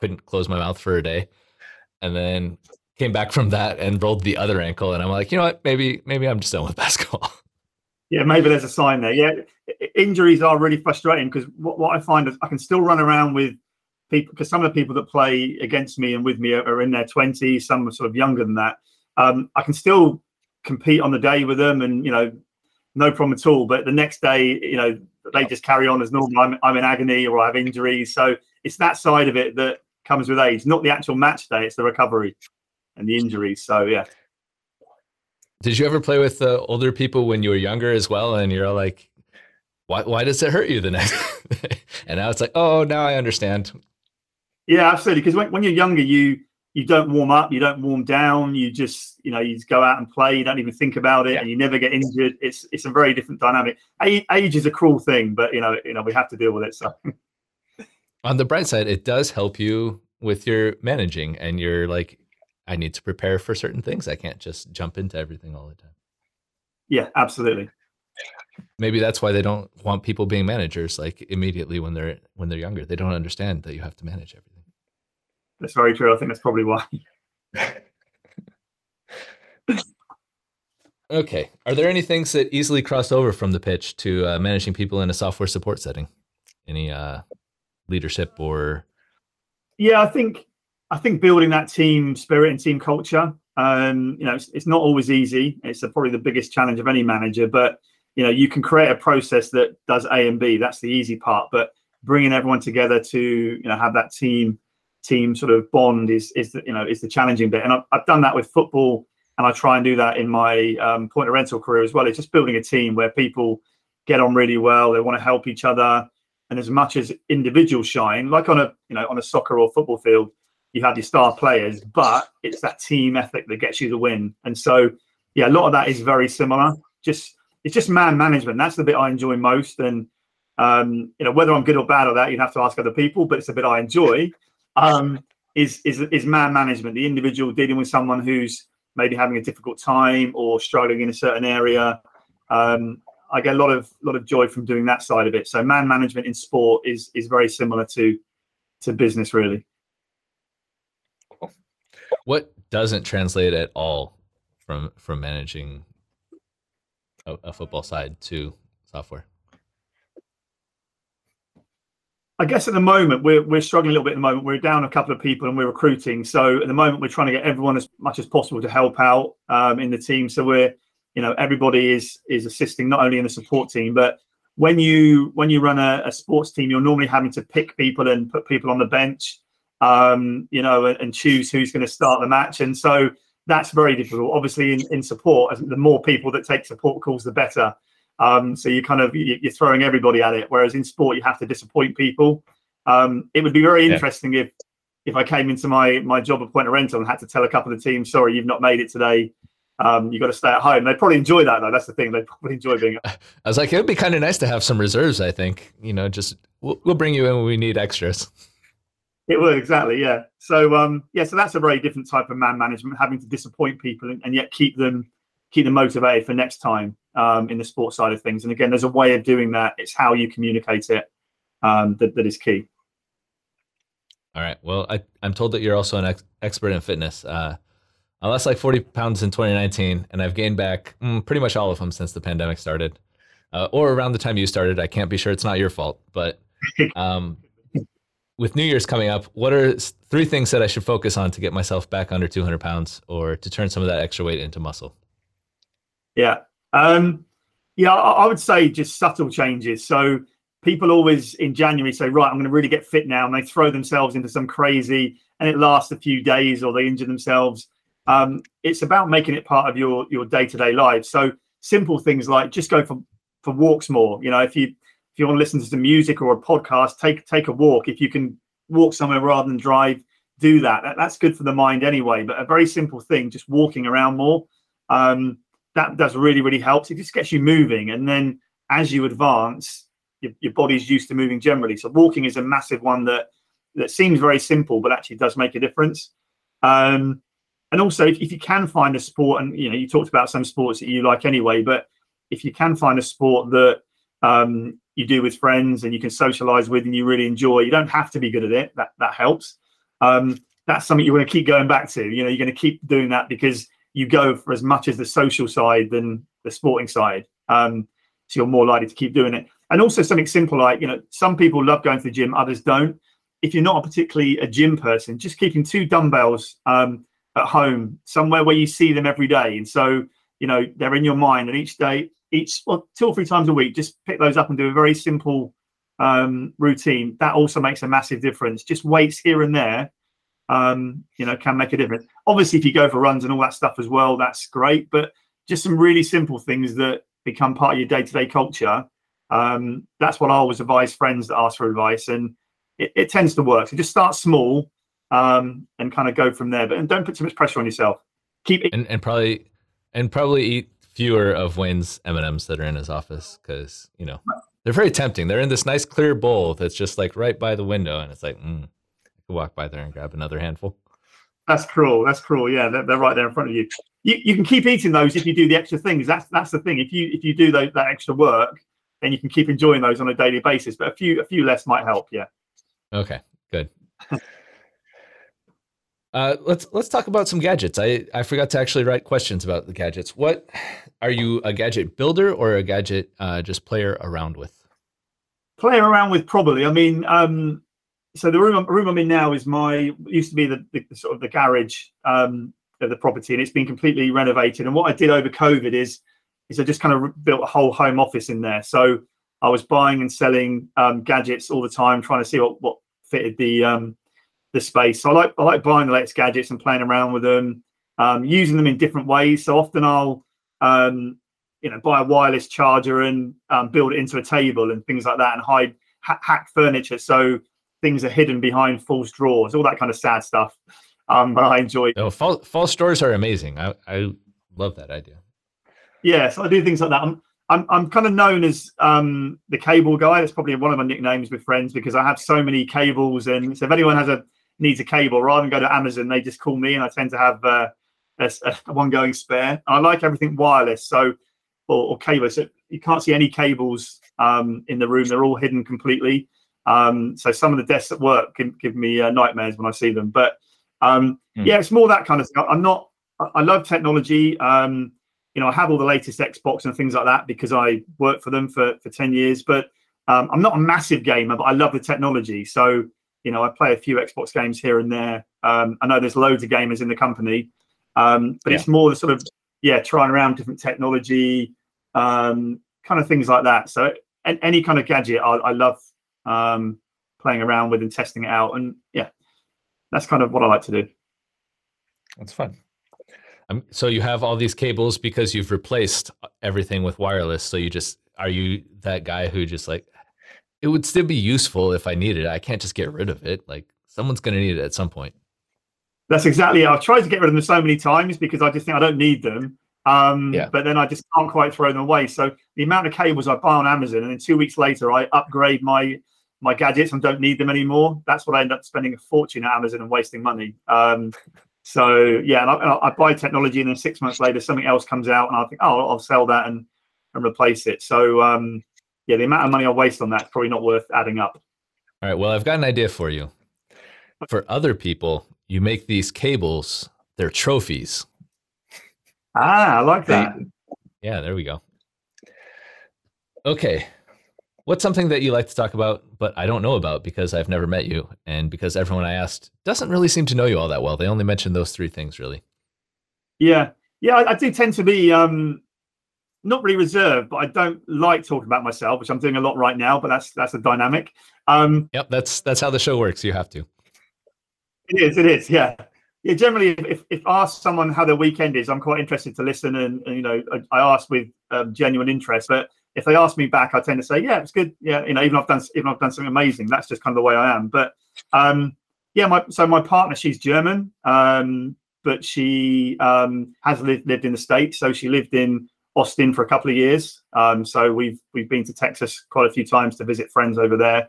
couldn't close my mouth for a day, and then came back from that and rolled the other ankle, and I'm like, you know what? Maybe maybe I'm just done with basketball. Yeah, maybe there's a sign there. Yeah, injuries are really frustrating because what, what I find is I can still run around with people because some of the people that play against me and with me are, are in their 20s, some are sort of younger than that. Um, I can still compete on the day with them, and you know, no problem at all. But the next day, you know, they just carry on as normal. I'm, I'm in agony or I have injuries, so it's that side of it that comes with age, not the actual match day. It's the recovery and the injuries. So yeah. Did you ever play with uh, older people when you were younger as well? And you're like, why, why does it hurt you the next? and now it's like, oh, now I understand. Yeah, absolutely. Because when, when you're younger, you you don't warm up, you don't warm down, you just you know you just go out and play. You don't even think about it, yeah. and you never get injured. It's it's a very different dynamic. Age, age is a cruel thing, but you know you know we have to deal with it. So. On the bright side, it does help you with your managing and you're like I need to prepare for certain things. I can't just jump into everything all the time. Yeah, absolutely. Maybe that's why they don't want people being managers like immediately when they're when they're younger. They don't understand that you have to manage everything. That's very true. I think that's probably why. okay. Are there any things that easily cross over from the pitch to uh, managing people in a software support setting? Any uh, leadership or? Yeah, I think I think building that team spirit and team culture, um, you know, it's, it's, not always easy. It's a, probably the biggest challenge of any manager, but you know, you can create a process that does A and B. That's the easy part. But bringing everyone together to you know have that team team sort of bond is is the, you know is the challenging bit. And I've, I've done that with football, and I try and do that in my um, point of rental career as well. It's just building a team where people get on really well. They want to help each other, and as much as individuals shine, like on a you know on a soccer or football field you have your star players, but it's that team ethic that gets you the win. And so, yeah, a lot of that is very similar. Just it's just man management. That's the bit I enjoy most. And um, you know, whether I'm good or bad at that, you'd have to ask other people. But it's a bit I enjoy. Um, is is is man management? The individual dealing with someone who's maybe having a difficult time or struggling in a certain area. Um, I get a lot of lot of joy from doing that side of it. So man management in sport is is very similar to to business, really. What doesn't translate at all from from managing a, a football side to software? I guess at the moment we're we're struggling a little bit. At the moment, we're down a couple of people and we're recruiting. So at the moment, we're trying to get everyone as much as possible to help out um, in the team. So we're, you know, everybody is is assisting not only in the support team, but when you when you run a, a sports team, you're normally having to pick people and put people on the bench um, you know, and, and choose who's going to start the match. And so that's very difficult. Obviously, in, in support, the more people that take support calls, the better. Um, so you kind of you're throwing everybody at it. Whereas in sport, you have to disappoint people. Um, it would be very interesting yeah. if if I came into my my job at Point of Rental and had to tell a couple of the teams, sorry, you've not made it today. Um, you got to stay at home. They'd probably enjoy that though. That's the thing. They'd probably enjoy being. I was like, it would be kind of nice to have some reserves. I think you know, just we'll, we'll bring you in when we need extras. It would exactly, yeah. So um, yeah, so that's a very different type of man management, having to disappoint people and, and yet keep them keep them motivated for next time um, in the sports side of things. And again, there's a way of doing that. It's how you communicate it um, that, that is key. All right. Well, I, I'm told that you're also an ex- expert in fitness. Uh, I lost like 40 pounds in 2019, and I've gained back mm, pretty much all of them since the pandemic started, uh, or around the time you started. I can't be sure it's not your fault, but um, with New Year's coming up, what are three things that I should focus on to get myself back under 200 pounds or to turn some of that extra weight into muscle? Yeah. Um, yeah, I, I would say just subtle changes. So people always in January say, right, I'm going to really get fit now. And they throw themselves into some crazy and it lasts a few days or they injure themselves. Um, it's about making it part of your your day to day life. So simple things like just go for for walks more. You know, if you if you want to listen to some music or a podcast, take take a walk. If you can walk somewhere rather than drive, do that. that that's good for the mind anyway. But a very simple thing, just walking around more, um, that does really really helps. It just gets you moving, and then as you advance, your, your body's used to moving generally. So walking is a massive one that that seems very simple, but actually does make a difference. Um, and also, if, if you can find a sport, and you know, you talked about some sports that you like anyway, but if you can find a sport that um, you do with friends and you can socialize with and you really enjoy. You don't have to be good at it. That that helps. Um, that's something you want to keep going back to. You know, you're going to keep doing that because you go for as much as the social side than the sporting side. Um, so you're more likely to keep doing it. And also something simple like, you know, some people love going to the gym, others don't. If you're not particularly a gym person, just keeping two dumbbells um, at home, somewhere where you see them every day. And so, you know, they're in your mind and each day each well, two or three times a week, just pick those up and do a very simple um, routine. That also makes a massive difference. Just weights here and there, um, you know, can make a difference. Obviously, if you go for runs and all that stuff as well, that's great. But just some really simple things that become part of your day-to-day culture. Um, that's what I always advise friends that ask for advice, and it, it tends to work. So just start small um, and kind of go from there. But and don't put too much pressure on yourself. Keep it and, and probably and probably eat fewer of Wayne's M and M's that are in his office because you know they're very tempting. They're in this nice clear bowl that's just like right by the window, and it's like mm, walk by there and grab another handful. That's cruel. That's cruel. Yeah, they're, they're right there in front of you. you. You can keep eating those if you do the extra things. That's that's the thing. If you if you do those, that extra work, then you can keep enjoying those on a daily basis. But a few a few less might help. Yeah. Okay. Good. Uh, let's let's talk about some gadgets. I, I forgot to actually write questions about the gadgets. What are you a gadget builder or a gadget uh, just player around with? Player around with probably. I mean, um, so the room room I'm in now is my used to be the, the sort of the garage um, of the property, and it's been completely renovated. And what I did over COVID is is I just kind of built a whole home office in there. So I was buying and selling um, gadgets all the time, trying to see what what fitted the um, the space. So I like I like buying the latest gadgets and playing around with them, um, using them in different ways. So often I'll um, you know buy a wireless charger and um, build it into a table and things like that, and hide ha- hack furniture so things are hidden behind false drawers, all that kind of sad stuff. Um, but I enjoy. Oh, false, false doors are amazing. I I love that idea. Yeah, so I do things like that. I'm I'm I'm kind of known as um, the cable guy. That's probably one of my nicknames with friends because I have so many cables. And so if anyone has a needs a cable, rather than go to Amazon, they just call me, and I tend to have uh, a, a, one going spare. And I like everything wireless, so or, or cable. So you can't see any cables um, in the room; they're all hidden completely. Um, so some of the desks at work can give me uh, nightmares when I see them. But um, mm. yeah, it's more that kind of stuff. I'm not. I love technology. Um, you know, I have all the latest Xbox and things like that because I worked for them for for ten years. But um, I'm not a massive gamer, but I love the technology. So you know, I play a few Xbox games here and there. Um, I know there's loads of gamers in the company, um, but yeah. it's more the sort of yeah, trying around different technology, um, kind of things like that. So any kind of gadget, I, I love um, playing around with and testing it out. And yeah, that's kind of what I like to do. That's fun. Um, so you have all these cables because you've replaced everything with wireless. So you just are you that guy who just like it would still be useful if I needed it. I can't just get rid of it. Like someone's going to need it at some point. That's exactly it. I've tried to get rid of them so many times because I just think I don't need them. Um, Yeah. But then I just can't quite throw them away. So the amount of cables I buy on Amazon, and then two weeks later I upgrade my my gadgets and don't need them anymore. That's what I end up spending a fortune at Amazon and wasting money. Um, so yeah, and I, and I buy technology, and then six months later something else comes out, and I think, oh, I'll sell that and and replace it. So um, yeah, the amount of money I waste on that is probably not worth adding up. All right. Well, I've got an idea for you. For other people, you make these cables, they're trophies. Ah, I like that. Yeah, there we go. Okay. What's something that you like to talk about, but I don't know about because I've never met you and because everyone I asked doesn't really seem to know you all that well? They only mentioned those three things, really. Yeah, yeah, I, I do tend to be um, not really reserved, but I don't like talking about myself, which I'm doing a lot right now. But that's that's a dynamic. Um, Yep, that's that's how the show works. You have to. it is, it is, yeah, yeah. Generally, if if I ask someone how their weekend is, I'm quite interested to listen, and, and you know, I, I ask with um, genuine interest. But if they ask me back, I tend to say, yeah, it's good. Yeah, you know, even if I've done even I've done something amazing. That's just kind of the way I am. But um, yeah, my so my partner, she's German, um, but she um, has lived lived in the states. So she lived in Austin for a couple of years. Um, so we've we've been to Texas quite a few times to visit friends over there.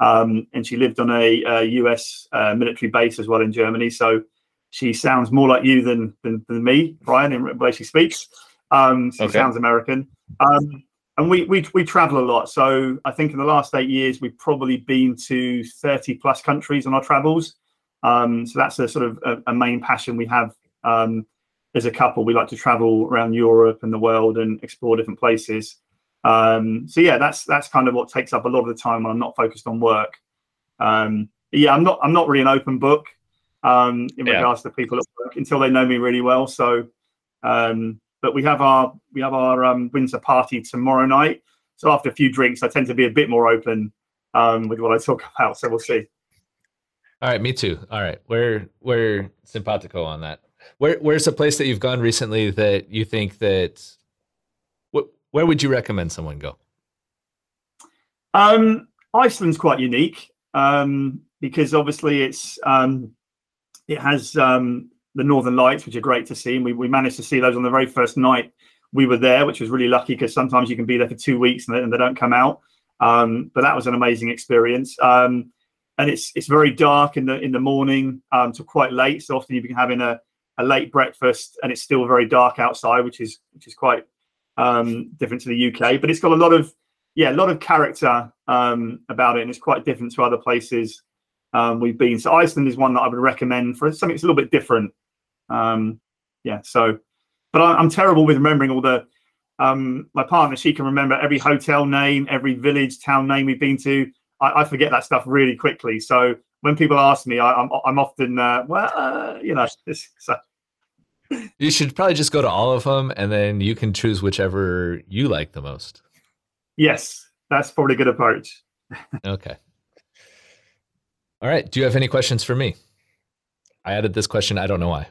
Um, and she lived on a, a US uh, military base as well in Germany. So she sounds more like you than than, than me, Brian, in the way she speaks. Um, she Okay. sounds American. Um, and we, we we travel a lot. So I think in the last eight years we've probably been to thirty plus countries on our travels. Um, so that's a sort of a, a main passion we have um, as a couple. We like to travel around Europe and the world and explore different places. Um, so yeah, that's that's kind of what takes up a lot of the time when I'm not focused on work. Um, yeah, I'm not I'm not really an open book um, in Yeah. regards to people at work until they know me really well. So, um, but we have our we have our um, winter party tomorrow night. So after a few drinks, I tend to be a bit more open um, with what I talk about. So we'll see. All right, me too. All right, we're we're simpatico on that. Where where's a place that you've gone recently that you think that what where would you recommend someone go? Um, Iceland's quite unique um, because obviously it's um, it has um, the Northern Lights, which are great to see, and we, we managed to see those on the very first night we were there, which was really lucky because sometimes you can be there for two weeks and they, and they don't come out. Um, but that was an amazing experience. Um, and it's it's very dark in the in the morning um, to quite late. So often you've been having a, a late breakfast and it's still very dark outside, which is which is quite um, different to the UK. But it's got a lot of yeah, a lot of character um, about it, and it's quite different to other places um, we've been. So Iceland is one that I would recommend for something that's a little bit different. Um, yeah, so, but I, I'm terrible with remembering all the. Um, my partner, she can remember every hotel name, every village, town name we've been to. I, I forget that stuff really quickly. So when people ask me, I, I'm I'm often uh, well, uh, you know, so You should probably just go to all of them, and then you can choose whichever you like the most. yes, that's probably a good approach. Okay. All right. Do you have any questions for me? I added this question. I don't know why.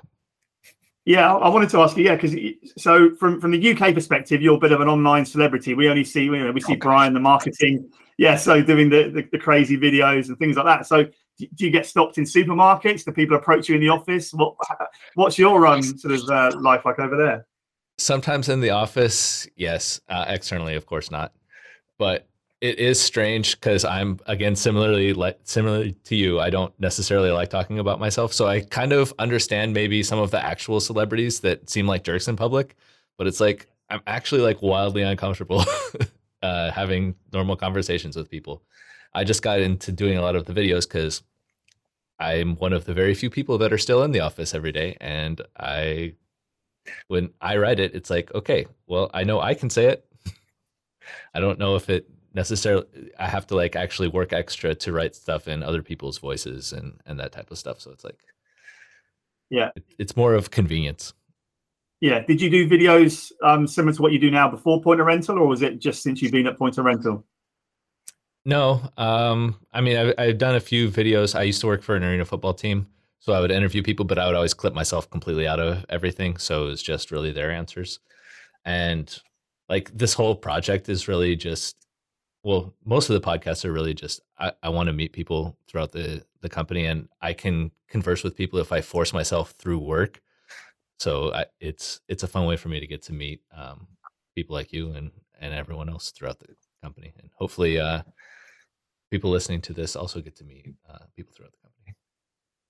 Yeah, I wanted to ask you. Yeah, because so from from the UK perspective, you're a bit of an online celebrity. We only see you know we see Oh. Brian the marketing. Yeah, so doing the, the the crazy videos and things like that. So do do you get stopped in supermarkets? Do people approach you in the office? What what's your um sort of uh, life like over there? Sometimes in the office, yes. Uh, externally, of course not. But it is strange because I'm again similarly like similarly to you. I don't necessarily like talking about myself, so I kind of understand maybe some of the actual celebrities that seem like jerks in public. But it's like I'm actually like wildly uncomfortable uh, having normal conversations with people. I just got into doing a lot of the videos because I'm one of the very few people that are still in the office every day, and I when I write it, it's like, okay, well, I know I can say it. I don't know if it necessarily I have to like actually work extra to write stuff in other people's voices and and that type of stuff. So it's like Yeah. it- it's more of convenience. Yeah, did you do videos um similar to what you do now before Point of Rental, or was it just since you've been at Point of Rental? No, um, I mean, I've, I've done a few videos. I used to work for an arena football team, So I would interview people, but I would always clip myself completely out of everything. So it was just really their answers. And like this whole project is really just well, most of the podcasts are really just I, I want to meet people throughout the the company, and I can converse with people if I force myself through work. So I, it's it's a fun way for me to get to meet um, people like you and and everyone else throughout the company, and hopefully, uh, people listening to this also get to meet uh, people throughout the company.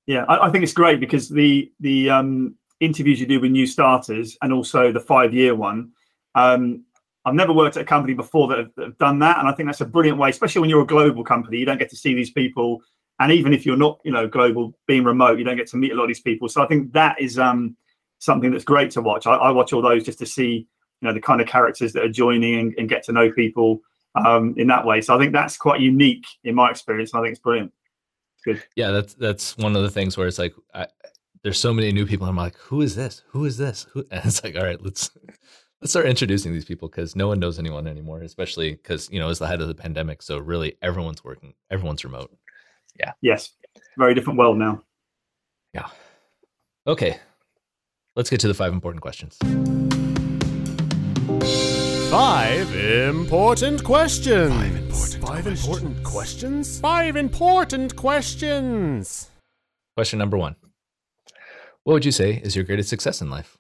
Yeah, I, I think it's great because the the um, interviews you do with new starters and also the five year one. Um, I've never worked at a company before that have, that have, done that, and I think that's a brilliant way, especially when you're a global company. You don't get to see these people, and even if you're not, you know, global, being remote, you don't get to meet a lot of these people. So I think that is um, something that's great to watch. I, I, watch all those just to see, you know, the kind of characters that are joining and, and get to know people um, in that way. So I think that's quite unique in my experience, and I think it's brilliant. good. Yeah, that's that's one of the things where it's like I, there's so many new people. I'm like, who is this? Who is this? Who? And it's like, all right, let's let's start introducing these people because no one knows anyone anymore, especially because you know it's the head of the pandemic. So really, everyone's working, everyone's remote. Yeah. Yes. Very different world now. Yeah. Okay. Let's get to the five important questions. Five important questions. Five important, five questions. important questions. Five important questions. Question number one What would you say is your greatest success in life?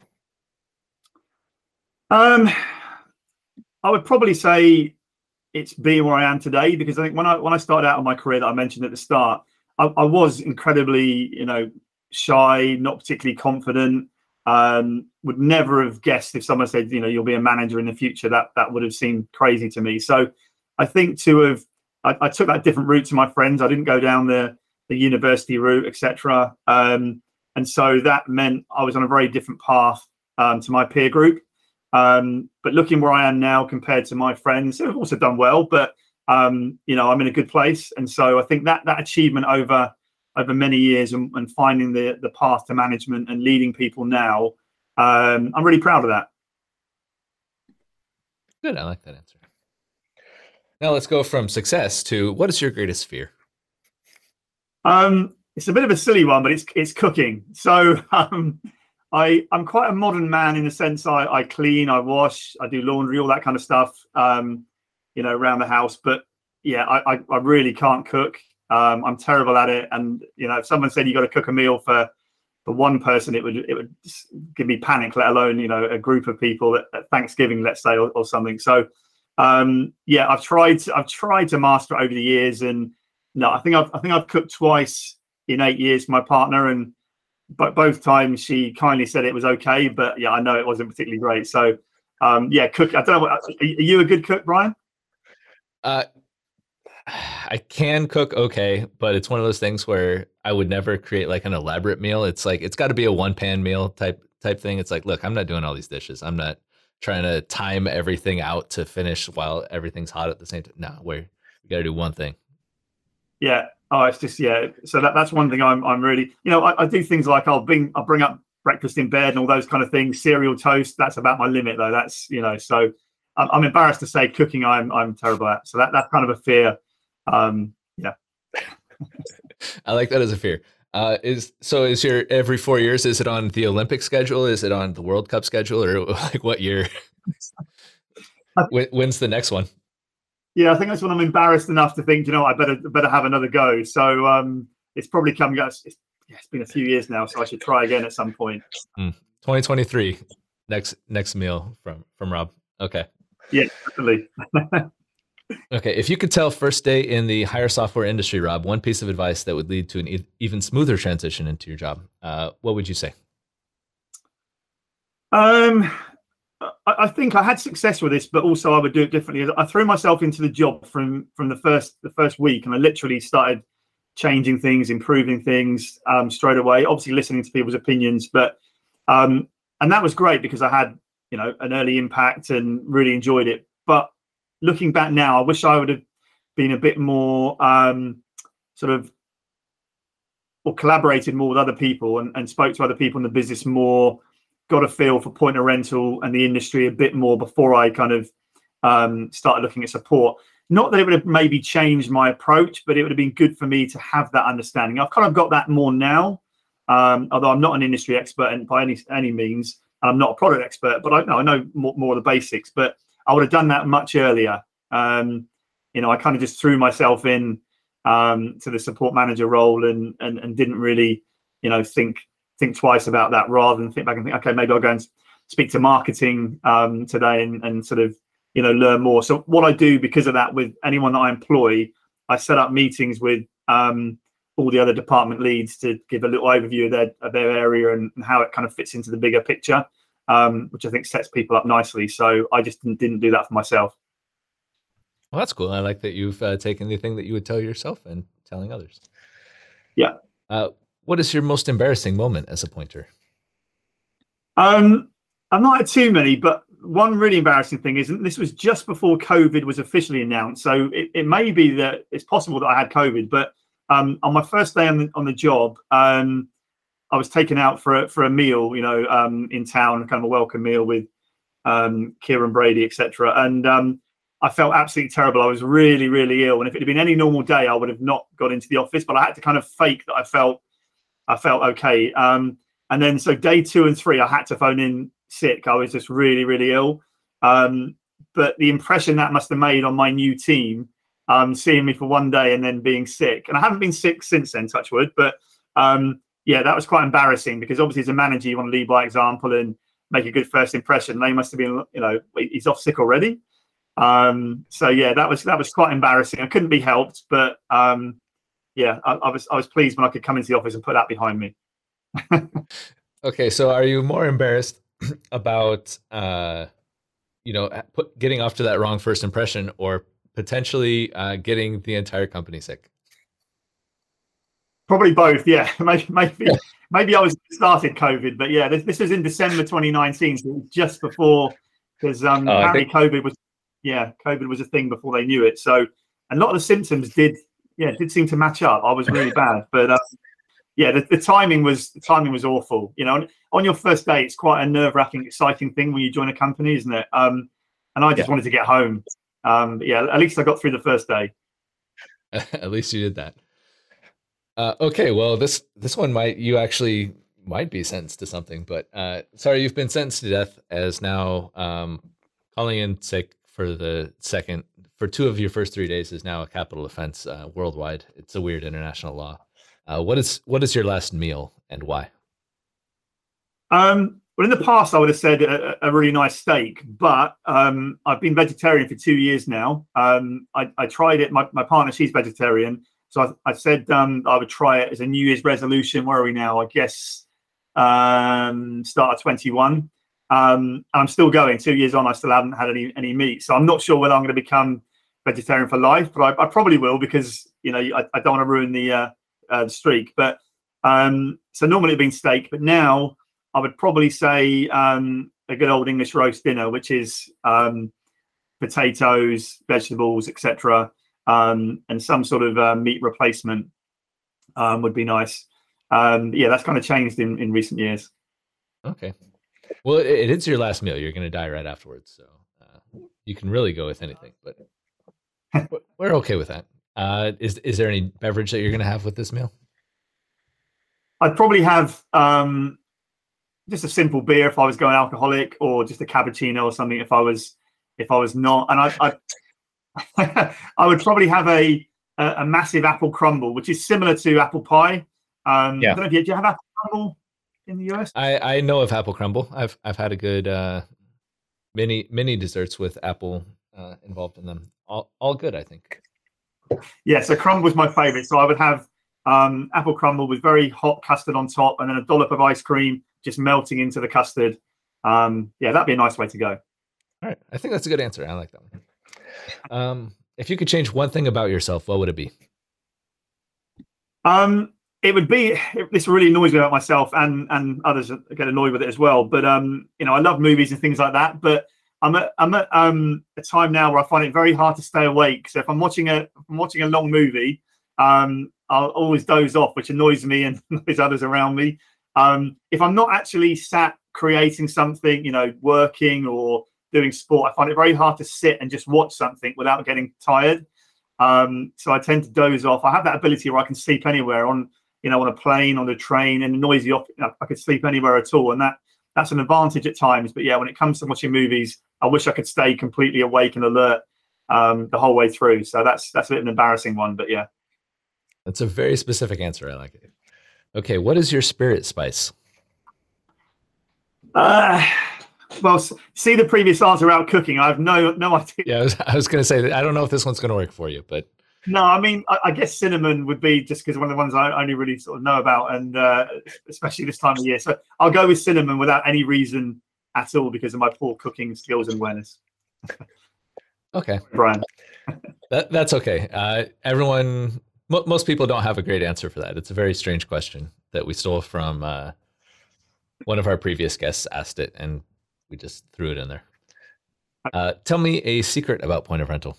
Um, I would probably say it's being where I am today because I think when I when I started out on my career that I mentioned at the start, I, I was incredibly you know shy, not particularly confident. Um, would never have guessed if someone said you know you'll be a manager in the future that that would have seemed crazy to me. So I think to have I, I took that different route to my friends. I didn't go down the the university route, etc. Um, and so that meant I was on a very different path um, to my peer group. Um, but looking where I am now compared to my friends who have also done well, but um, you know, I'm in a good place. And so I think that that achievement over over many years and, and finding the the path to management and leading people now, um, I'm really proud of that. Good. I like that answer. Now let's go from success to what is your greatest fear? Um, it's a bit of a silly one, but it's it's cooking. So um, I I'm quite a modern man in the sense I I clean, I wash, I do laundry, all that kind of stuff. Um, you know, around the house. But yeah, I I, I really can't cook. Um, I'm terrible at it. And you know, if someone said you got to cook a meal for for one person, it would it would give me panic. Let alone you know a group of people at, at Thanksgiving, let's say, or, or something. So um, yeah, I've tried to, I've tried to master it over the years, and no, I think I've I think I've cooked twice in eight years. My partner and but both times she kindly said it was okay, but yeah, I know it wasn't particularly great. So, um, yeah, cook. I don't know. What, are you a good cook, Brian? Uh, I can cook okay, but it's one of those things where I would never create like an elaborate meal. It's like it's got to be a one pan meal type type thing. It's like, look, I'm not doing all these dishes. I'm not trying to time everything out to finish while everything's hot at the same time. No, where we got to do one thing. Yeah, Oh, it's just yeah. So that, that's one thing I'm I'm really you know I, I do things like I'll bring I'll bring up breakfast in bed and all those kind of things. Cereal toast. That's about my limit though. That's you know so I'm, I'm embarrassed to say cooking I'm I'm terrible at. So that that's kind of a fear. Um, yeah. I like that as a fear. Uh, is so is your every four years? Is it on the Olympic schedule? Is it on the World Cup schedule, or like what year? When's the next one? Yeah, I think that's when I'm embarrassed enough to think, you know, I better better have another go. So um, it's probably coming. It's, it's, it's been a few years now, so I should try again at some point. Mm. 2023, next next meal from from Rob. Okay. Yeah, definitely. okay, if you could tell first day in the hire software industry, Rob, one piece of advice that would lead to an e- even smoother transition into your job, uh, what would you say? Um, I, think I had success with this, but also I would do it differently. I threw myself into the job from from the first the first week, and I literally started changing things, improving things um, straight away. Obviously, listening to people's opinions, but um, and that was great because I had you know an early impact and really enjoyed it. But looking back now, I wish I would have been a bit more um, sort of or collaborated more with other people and, and spoke to other people in the business more got a feel for point of rental and the industry a bit more before I kind of um, started looking at support. Not that it would have maybe changed my approach, but it would have been good for me to have that understanding. I've kind of got that more now. Um, although I'm not an industry expert and by any any means, I'm not a product expert, but I, I know more, more, of the basics. But I would have done that much earlier. Um, you know, I kind of just threw myself in um, to the support manager role and, and and didn't really, you know, think think twice about that rather than think back and think, okay, maybe I'll go and speak to marketing um, today and, and sort of you know learn more. So what I do because of that with anyone that I employ, I set up meetings with um, all the other department leads to give a little overview of their of their area and, and how it kind of fits into the bigger picture, um, which I think sets people up nicely. So I just didn't, didn't do that for myself. Well, that's cool. I like that you've uh, taken the thing that you would tell yourself and telling others. Yeah. Uh, what is your most embarrassing moment as a pointer? Um, I've not had too many, but one really embarrassing thing is, and this was just before COVID was officially announced. So it, it may be that it's possible that I had COVID, but um, on my first day on the, on the job, um, I was taken out for a, for a meal, you know, um, in town, kind of a welcome meal with um, Kieran Brady, etc. And um, I felt absolutely terrible. I was really, really ill, and if it had been any normal day, I would have not got into the office. But I had to kind of fake that I felt, I felt okay. Um, and then so day two and three, I had to phone in sick. I was just really, really ill. Um, but the impression that must have made on my new team, um, seeing me for one day and then being sick, and I haven't been sick since then, touch wood. But um, yeah, that was quite embarrassing because obviously as a manager, you want to lead by example and make a good first impression. They must have been, you know, he's off sick already. Um, so yeah, that was that was quite embarrassing. I couldn't be helped, but um, yeah, I, I was I was pleased when I could come into the office and put that behind me. okay, so are you more embarrassed about uh, you know put, getting off to that wrong first impression, or potentially uh, getting the entire company sick? Probably both. Yeah, maybe maybe, maybe I was started COVID, but yeah, this, this was in December 2019, so just before because um, oh, apparently think... COVID was yeah COVID was a thing before they knew it. So a lot of the symptoms did yeah it did seem to match up. I was really bad, but. Um, yeah, the, the, timing was the timing was awful. You know, on, on your first day, it's quite a nerve wracking, exciting thing when you join a company, isn't it? Um, and I just yeah. wanted to get home. Um, yeah, at least I got through the first day. at least you did that. Uh, okay, well this this one might you actually might be sentenced to something, but uh, sorry, you've been sentenced to death as now um, calling in sick for the second for two of your first three days is now a capital offense uh, worldwide. It's a weird international law. Uh, what is what is your last meal and why? Um, well, in the past, I would have said a, a really nice steak, but um, I've been vegetarian for two years now. Um, I, I, tried it. My, my partner, she's vegetarian, so I, I said um, I would try it as a New Year's resolution. Where are we now? I guess um, start of twenty one. Um, I'm still going. Two years on, I still haven't had any any meat, so I'm not sure whether I'm going to become vegetarian for life, but I, I probably will because you know I, I don't want to ruin the uh, uh, streak. But um, so normally it'd been steak, but now I would probably say um, a good old English roast dinner, which is um, potatoes, vegetables, etc., um, and some sort of uh, meat replacement um, would be nice. Um, yeah, that's kind of changed in, in recent years. Okay. Well, it, it is your last meal. You're going to die right afterwards, so uh, you can really go with anything. But we're okay with that. Uh, is is there any beverage that you're going to have with this meal? I'd probably have um, just a simple beer if I was going alcoholic, or just a cappuccino or something if I was if I was not. And I I, I would probably have a, a, a massive apple crumble, which is similar to apple pie. Um, yeah. I don't know if you, do you have apple crumble in the US? I I know of apple crumble. I've I've had a good uh, many many desserts with apple uh, involved in them. All all good, I think yeah, so crumble was my favorite. So I would have um, apple crumble with very hot custard on top, and then a dollop of ice cream just melting into the custard. Um, yeah, that'd be a nice way to go. All right, I think that's a good answer. I like that one. Um, if you could change one thing about yourself, what would it be? Um, it would be this really annoys me about myself, and and others get annoyed with it as well. But um, you know, I love movies and things like that. But I'm at I'm at um, a time now where I find it very hard to stay awake. So if I'm watching a I'm watching a long movie, um, I'll always doze off, which annoys me and annoys others around me. Um, if I'm not actually sat creating something, you know, working or doing sport, I find it very hard to sit and just watch something without getting tired. Um, so I tend to doze off. I have that ability where I can sleep anywhere on you know, on a plane, on a train, in a noisy office. I could sleep anywhere at all, and that that's an advantage at times. But yeah, when it comes to watching movies, I wish I could stay completely awake and alert um, the whole way through. So that's that's a bit of an embarrassing one, but yeah. That's a very specific answer. I like it. Okay, what is your spirit spice? Uh, well, see the previous answer about cooking. I have no no idea. Yeah, I was, was going to say that I don't know if this one's going to work for you, but no, I mean, I, I guess cinnamon would be just because one of the ones I only really sort of know about, and uh, especially this time of year. So I'll go with cinnamon without any reason at all because of my poor cooking skills and awareness. okay, Brian. that, that's okay. Uh, everyone, m- most people don't have a great answer for that. It's a very strange question that we stole from uh, one of our previous guests. Asked it, and we just threw it in there. Uh, tell me a secret about point of rental.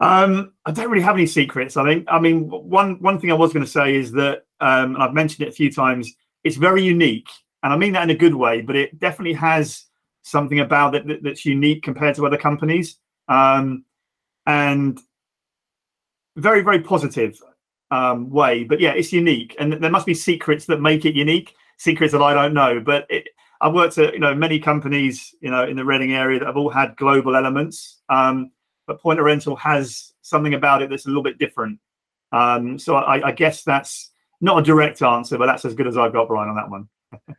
Um, I don't really have any secrets. I think. I mean, one one thing I was going to say is that, um, and I've mentioned it a few times. It's very unique, and I mean that in a good way. But it definitely has something about it that, that's unique compared to other companies, um, and very very positive um, way. But yeah, it's unique, and there must be secrets that make it unique. Secrets that I don't know, but it, I've worked at you know many companies you know in the Reading area that have all had global elements. Um, but Point Rental has something about it that's a little bit different. Um, so I, I, guess that's not a direct answer, but that's as good as I've got, Brian, on that one.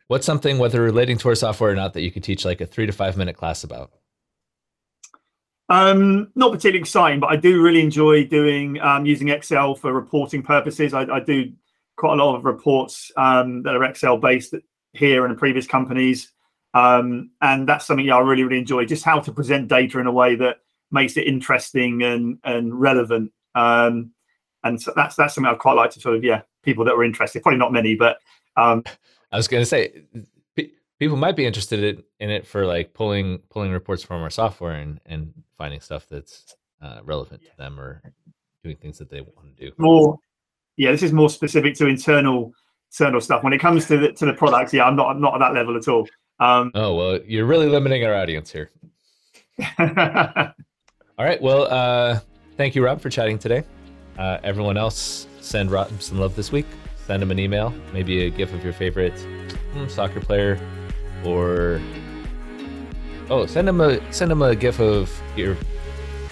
What's something, whether relating to our software or not, that you could teach like a three to five minute class about? Um, not particularly exciting, but I do really enjoy doing um, using Excel for reporting purposes. I, I, do quite a lot of reports um, that are Excel based here and in previous companies, um, and that's something I really really enjoy. Just how to present data in a way that makes it interesting and and relevant. Um, and so that's that's something I'd quite like to sort of yeah people that were interested. Probably not many, but um, I was going to say people might be interested in, in it for like pulling pulling reports from our software and and finding stuff that's uh, relevant to them or doing things that they want to do. More, yeah, this is more specific to internal internal stuff. When it comes to the to the products, yeah, I'm not I'm not at that level at all. Um, oh well, you're really limiting our audience here. All right. Well, uh, thank you, Rob, for chatting today. Uh, everyone else, send Rob some love this week. Send him an email, maybe a gif of your favorite hmm, soccer player, or oh, send him a send him a gif of your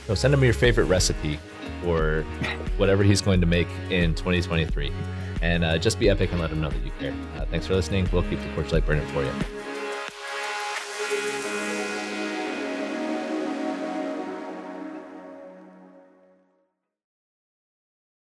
no, send him your favorite recipe or whatever he's going to make in 2023, and uh, just be epic and let him know that you care. Uh, thanks for listening. We'll keep the porch light burning for you.